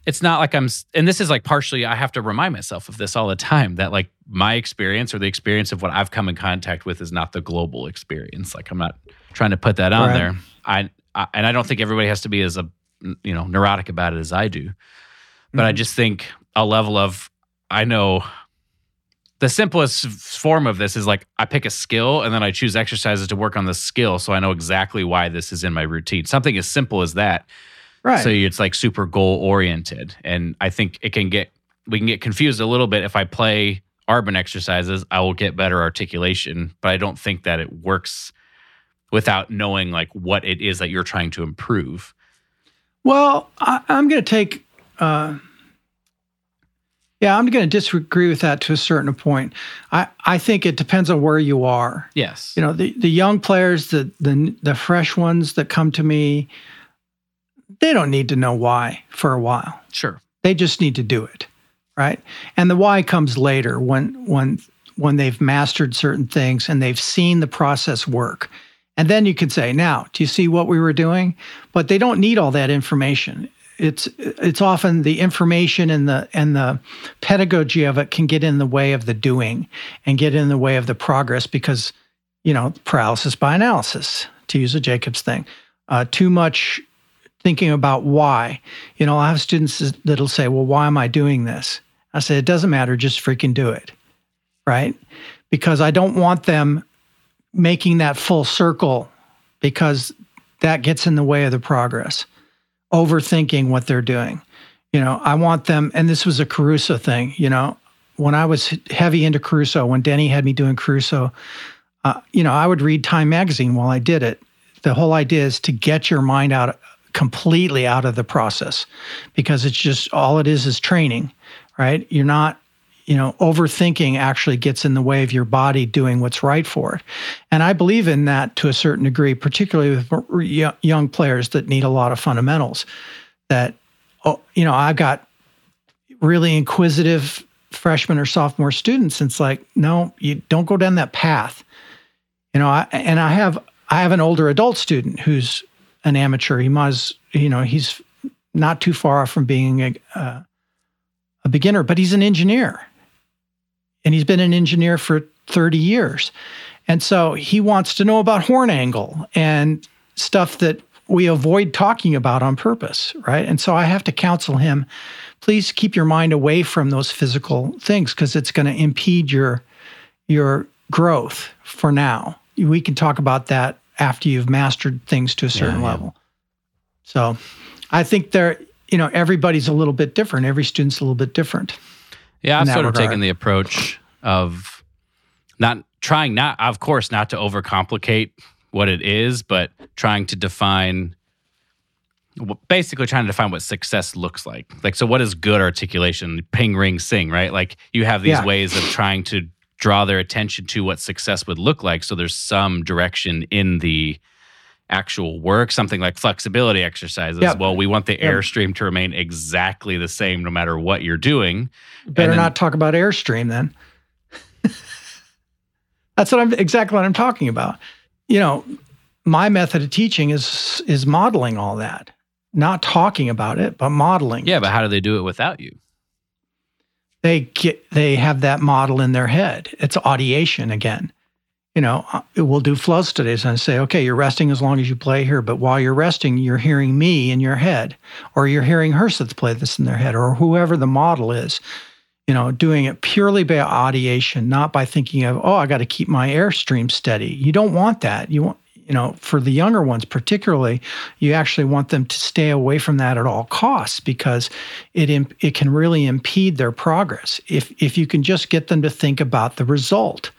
It's not like I'm, and this is like partially, I have to remind myself of this all the time that like my experience or the experience of what I've come in contact with is not the global experience. Like I'm not trying to put that on Right. there. I, I, and I don't think everybody has to be as a, you know, neurotic about it as I do. But I Mhm. just think a level of, I know the simplest form of this is like I pick a skill and then I choose exercises to work on the skill. So I know exactly why this is in my routine. Something as simple as that. Right. So it's like super goal oriented. And I think it can get, we can get confused a little bit. If I play Arban exercises, I will get better articulation, but I don't think that it works without knowing like what it is that you're trying to improve. Well, I, I'm going to take. Uh, yeah, I'm going to disagree with that to a certain point. I, I think it depends on where you are. Yes. You know, the, the young players, the, the the fresh ones that come to me, they don't need to know why for a while. Sure. They just need to do it, right? And the why comes later when when when they've mastered certain things and they've seen the process work. And then you could say, "Now, do you see what we were doing?" But they don't need all that information. It's it's often the information and the and the pedagogy of it can get in the way of the doing and get in the way of the progress because you know paralysis by analysis to use a Jacobs thing. Uh, too much thinking about why. You know, I have students that'll say, Well, why am I doing this? I say, It doesn't matter, just freaking do it. Right? Because I don't want them making that full circle because that gets in the way of the progress, overthinking what they're doing. You know, I want them, and this was a Caruso thing, you know, when I was heavy into Caruso, when Denny had me doing Caruso, uh, you know, I would read Time Magazine while I did it. The whole idea is to get your mind out completely out of the process because it's just all it is is training, right? You're not, you know, overthinking actually gets in the way of your body doing what's right for it. And I believe in that to a certain degree, particularly with young players that need a lot of fundamentals. That, oh, you know, I've got really inquisitive freshman or sophomore students. And it's like, no, you don't go down that path. You know, I, and I have I have an older adult student who's an amateur. He was, you know, he's not too far off from being a, uh, a beginner, but he's an engineer. And he's been an engineer for 30 years. And so he wants to know about horn angle and stuff that we avoid talking about on purpose, right? And so I have to counsel him please keep your mind away from those physical things because it's going to impede your your growth for now. We can talk about that after you've mastered things to a certain yeah. level. So I think there, you know, everybody's a little bit different. Every student's a little bit different. Yeah, I've sort of regard. taken the approach of not trying not of course not to overcomplicate what it is, but trying to define basically trying to define what success looks like. Like, so what is good articulation? Ping, ring, sing, right? Like, you have these Yeah. ways of trying to draw their attention to what success would look like. So there's some direction in the actual work, something like flexibility exercises. Yep. Well, we want the Yep. airstream to remain exactly the same no matter what you're doing. Better then- not talk about Airstream then. That's what I'm exactly what I'm talking about. You know, my method of teaching is is modeling all that, not talking about it, but modeling. Yeah, but how do they do it without you? They get they have that model in their head. It's audiation again. You know, uh, we'll do flow studies and say, okay, you're resting as long as you play here, but while you're resting, you're hearing me in your head, or you're hearing Herseth play this in their head, or whoever the model is. You know, doing it purely by audiation, not by thinking of, oh, I got to keep my airstream steady. You don't want that. You want, you know, for the younger ones particularly, you actually want them to stay away from that at all costs because it imp- it can really impede their progress. If if you can just get them to think about the result,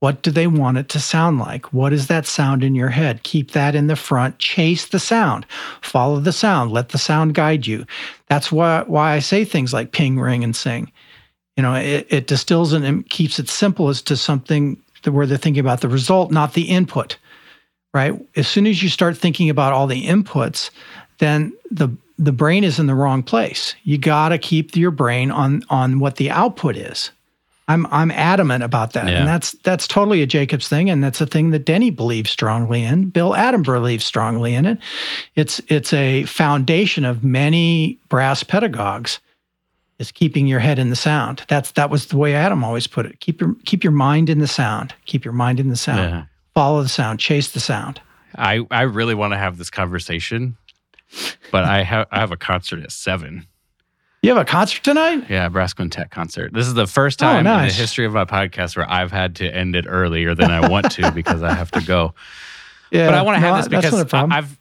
what do they want it to sound like? What is that sound in your head? Keep that in the front. Chase the sound. Follow the sound. Let the sound guide you. That's why why I say things like ping, ring, and sing. You know, it, it distills and keeps it simple as to something where they're thinking about the result, not the input. Right. As soon as you start thinking about all the inputs, then the the brain is in the wrong place. You got to keep your brain on on what the output is. I'm I'm adamant about that, Yeah. and that's that's totally a Jacobs thing, and that's a thing that Denny believes strongly in. Bill Adam believes strongly in it. It's it's a foundation of many brass pedagogues. Is keeping your head in the sound. That's that was the way Adam always put it. Keep your keep your mind in the sound. Keep your mind in the sound. Yeah. Follow the sound. Chase the sound. I, I really want to have this conversation, but I have I have a concert at seven. You have a concert tonight? Yeah, brass quintet concert. This is the first Oh, time in the history of my podcast where I've had to end it earlier than I want to because I have to go. Yeah, but I want to have no, this because not a problem. I- I've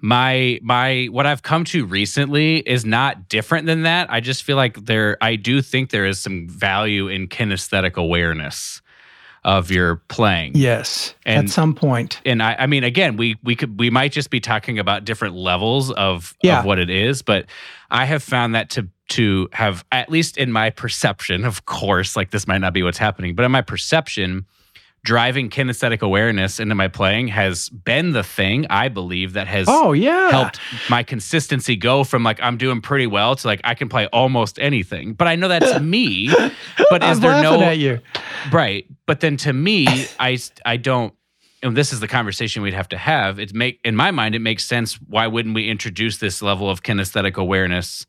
my my what I've come to recently is not different than that. I just feel like there I do think there is some value in kinesthetic awareness of your playing. yes, And- at some point. and I, I mean, again, we we could we might just be talking about different levels of Yeah. of what it is, but I have found that to to have at least in my perception, of course, like this might not be what's happening, but in my perception, driving kinesthetic awareness into my playing has been the thing I believe that has Oh yeah, helped my consistency go from like I'm doing pretty well to like I can play almost anything. But I know that's me. But is there no at you? Right. But then to me, I I don't and this is the conversation we'd have to have. It's make in my mind, it makes sense. Why wouldn't we introduce this level of kinesthetic awareness?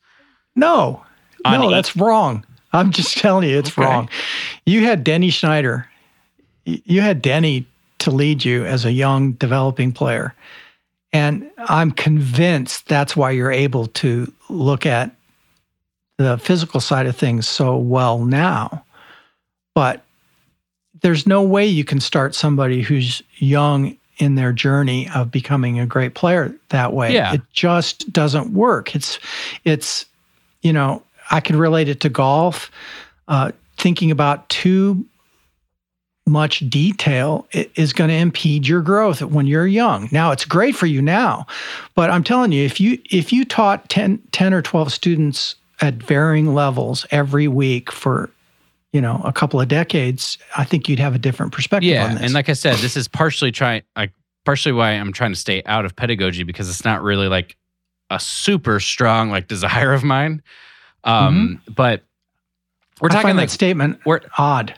No, no, e- that's wrong. I'm just telling you, it's Okay. wrong. You had Denny Schneider. You had Denny to lead you as a young developing player. And I'm convinced that's why you're able to look at the physical side of things so well now. But there's no way you can start somebody who's young in their journey of becoming a great player that way. Yeah. It just doesn't work. It's it's you know, I could relate it to golf. Uh, thinking about too much detail is going to impede your growth when you're young. Now it's great for you now, but I'm telling you, if you if you taught 10, 10 or 12 students at varying levels every week for you know a couple of decades, I think you'd have a different perspective on Yeah. this. And like I said, this is partially trying like partially why I'm trying to stay out of pedagogy because it's not really like a super strong like desire of mine. Um, but we're talking like that statement we're odd.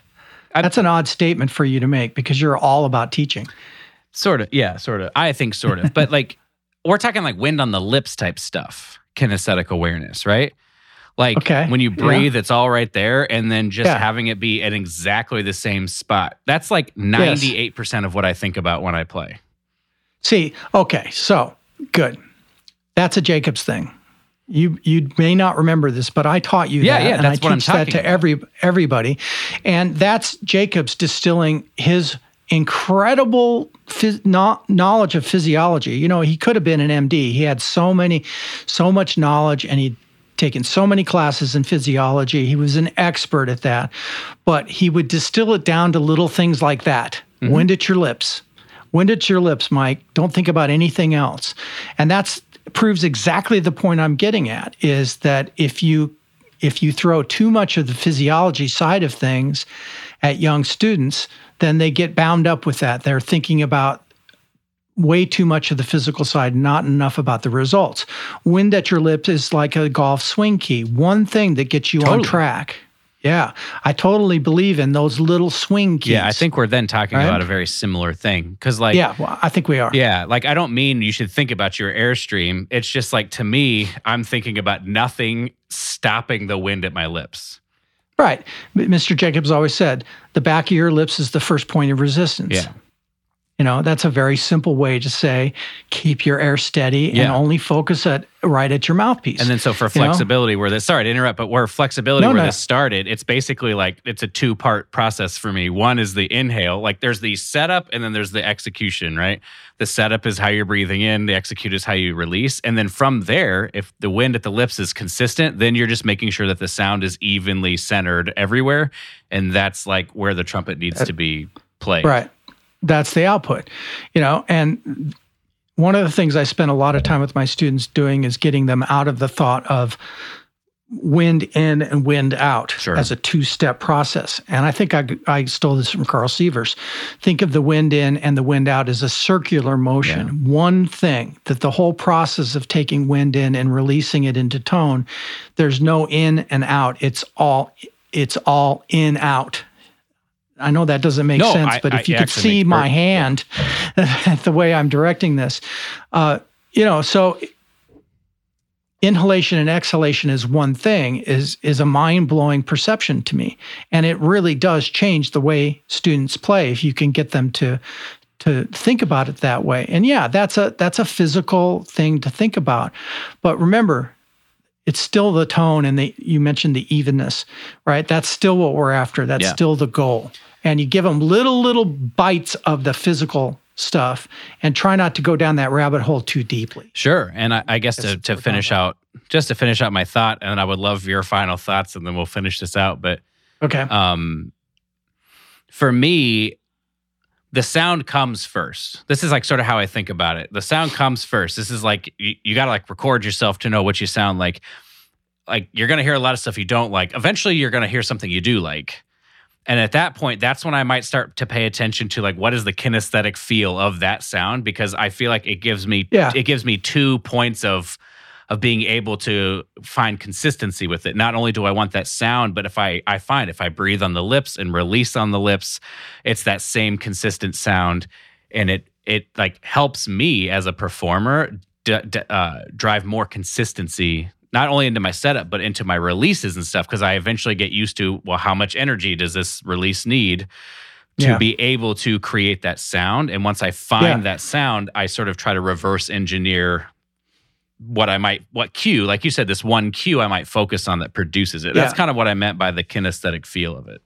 I- That's an odd statement for you to make because you're all about teaching. Sort of, yeah, sort of. I think sort of, but like we're talking like wind on the lips type stuff, kinesthetic awareness, right? Like Okay, when you yeah. breathe, it's all right there, and then just Yeah. having it be in exactly the same spot. That's like ninety-eight percent of what I think about when I play. See, okay, so good. That's a Jacobs thing. You you may not remember this, but I taught you Yeah, that, yeah, and that's I teach that to about. every everybody, and that's Jacobs distilling his incredible phys- no- knowledge of physiology. You know, he could have been an MD. He had so many, so much knowledge, and he'd taken so many classes in physiology. He was an expert at that, but he would distill it down to little things like that: Mm-hmm. wind at your lips, Wind at your lips, Mike. Don't think about anything else. And that's proves exactly the point I'm getting at is that if you if you throw too much of the physiology side of things at young students, then they get bound up with that. They're thinking about way too much of the physical side, not enough about the results. Wind at your lips is like a golf swing key, one thing that gets you Totally. on track. Yeah, I totally believe in those little swing keys. Yeah, I think we're then talking Right? about a very similar thing because, like, yeah, well, I think we are. Yeah, like I don't mean you should think about your airstream. It's just like to me, I'm thinking about nothing stopping the wind at my lips. Right. Mr. Jacobs always said the back of your lips is the first point of resistance. Yeah. You know, that's a very simple way to say keep your air steady and only focus at right at your mouthpiece. And then so for You know? flexibility, where this sorry to interrupt, but where flexibility No, where no. this started, it's basically like it's a two part process for me. One is the inhale, like there's the setup and then there's the execution, right? The setup is how you're breathing in, the execute is how you release. And then from there, if the wind at the lips is consistent, then you're just making sure that the sound is evenly centered everywhere. And that's like where the trumpet needs to be played. Right. That's the output. You know, and one of the things I spend a lot of time with my students doing is getting them out of the thought of wind in and wind out Sure. as a two-step process. And I think I, I stole this from Carl Sievers. Think of the wind in and the wind out as a circular motion. One thing that the whole process of taking wind in and releasing it into tone, there's no in and out. It's all it's all in out. I know that doesn't make No, sense, I- but I- if you it could see my perfect- hand, the way I'm directing this, uh, you know, so inhalation and exhalation is one thing is is a mind-blowing perception to me and it really does change the way students play if you can get them to to think about it that way. And yeah that's a that's a physical thing to think about. But remember it's still the tone and the you mentioned the evenness right that's still what we're after that's Yeah. still the goal and you give them little little bites of the physical stuff and try not to go down that rabbit hole too deeply Sure. And I, I guess to, to finish out, just to finish out my thought, and I would love your final thoughts, and then we'll finish this out. But okay um, for me, the sound comes first. This is like sort of how I think about it. The sound comes first. This is like you, you got to like record yourself to know what you sound like. Like you're gonna hear a lot of stuff you don't like. Eventually, you're gonna hear something you do like. And at that point, that's when I might start to pay attention to like what is the kinesthetic feel of that sound because I feel like it gives me Yeah. it gives me two points of of being able to find consistency with it. Not only do I want that sound, but if I I find if I breathe on the lips and release on the lips, it's that same consistent sound, and it it like helps me as a performer d- d- uh, drive more consistency. Not only into my setup, but into my releases and stuff, because I eventually get used to, well, how much energy does this release need to Yeah. be able to create that sound? And once I find Yeah. that sound, I sort of try to reverse engineer what I might what cue, like you said, this one cue I might focus on that produces it. That's kind of what I meant by the kinesthetic feel of it.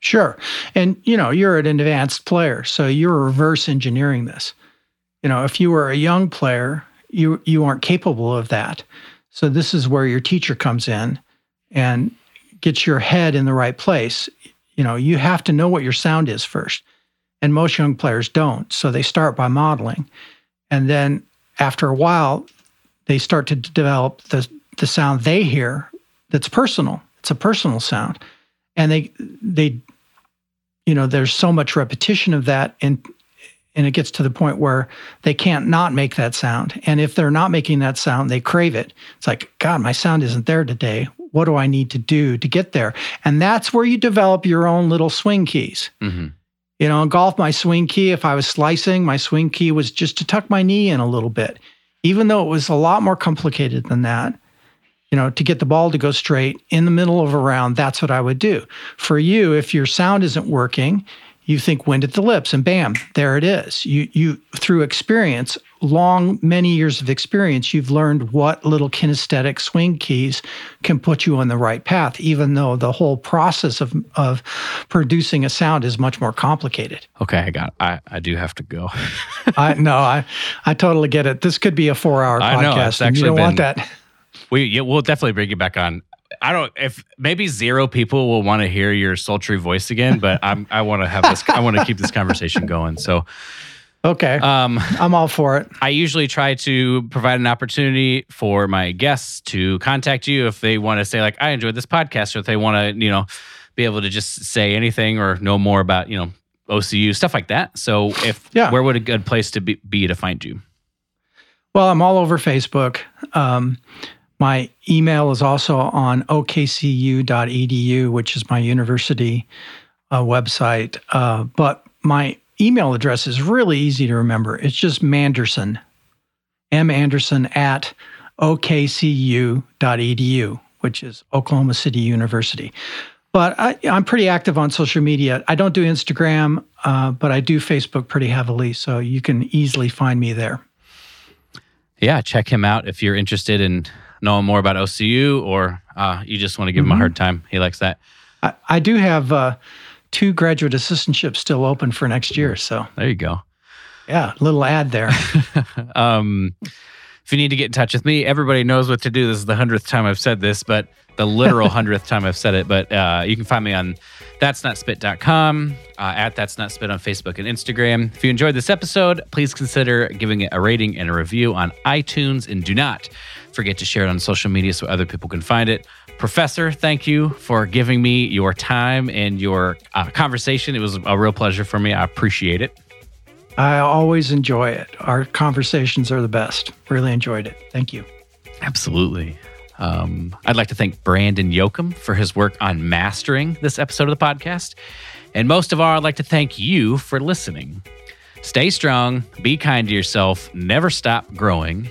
Sure. And you know, you're an advanced player, so you're reverse engineering this. You know, if you were a young player, you you aren't capable of that. So this is where your teacher comes in and gets your head in the right place. You know, you have to know what your sound is first. And most young players don't. So they start by modeling. And then after a while, they start to develop the the sound they hear that's personal. It's a personal sound. And they they you know, there's so much repetition of that and and it gets to the point where they can't not make that sound. And if they're not making that sound, they crave it. It's like, God, my sound isn't there today. What do I need to do to get there? And that's where you develop your own little swing keys. Mhm. You know, in golf, my swing key, if I was slicing, my swing key was just to tuck my knee in a little bit, even though it was a lot more complicated than that. You know, to get the ball to go straight in the middle of a round, that's what I would do. For you, if your sound isn't working, you think wind at the lips and bam, there it is. You you through experience, long many years of experience, you've learned what little kinesthetic swing keys can put you on the right path, even though the whole process of of producing a sound is much more complicated. Okay, I got. I I do have to go. I no, I I totally get it. This could be a four hour I know, podcast. it's and you don't want that. We yeah, we'll definitely bring you back on. I don't if maybe zero people will want to hear your sultry voice again, but I'm I want to have this. I want to keep this conversation going. So Okay. Um, I'm all for it. I usually try to provide an opportunity for my guests to contact you if they want to say like I enjoyed this podcast or if they want to, you know, be able to just say anything or know more about, you know, OCU stuff like that. So if Yeah. where would a good place to be, be to find you? Well, I'm all over Facebook. Um, my email is also on okcu.edu, which is my university uh, website. Uh, but my email address is really easy to remember. It's just Manderson, M. Anderson at okcu.edu, which is Oklahoma City University. But I, I'm pretty active on social media. I don't do Instagram, uh, but I do Facebook pretty heavily. So you can easily find me there. Yeah, check him out if you're interested in knowing more about OCU or uh, you just want to give him a hard time. He likes that. I, I do have uh, two graduate assistantships still open for next year. So, There you go. yeah, little ad there. um, if you need to get in touch with me, everybody knows what to do. This is the hundredth time I've said this, but the literal hundredth time I've said it. But uh, you can find me on that's not spit.com, uh, at that's not spit on Facebook and Instagram. If you enjoyed this episode, please consider giving it a rating and a review on iTunes, and do not forget to share it on social media so other people can find it. Professor, thank you for giving me your time and your uh, conversation. It was a real pleasure for me. I appreciate it. I always enjoy it. Our conversations are the best. Really enjoyed it. Thank you. Absolutely. Um, I'd like to thank Brandon Yoakum for his work on mastering this episode of the podcast. And most of all, I'd like to thank you for listening. Stay strong, be kind to yourself, never stop growing,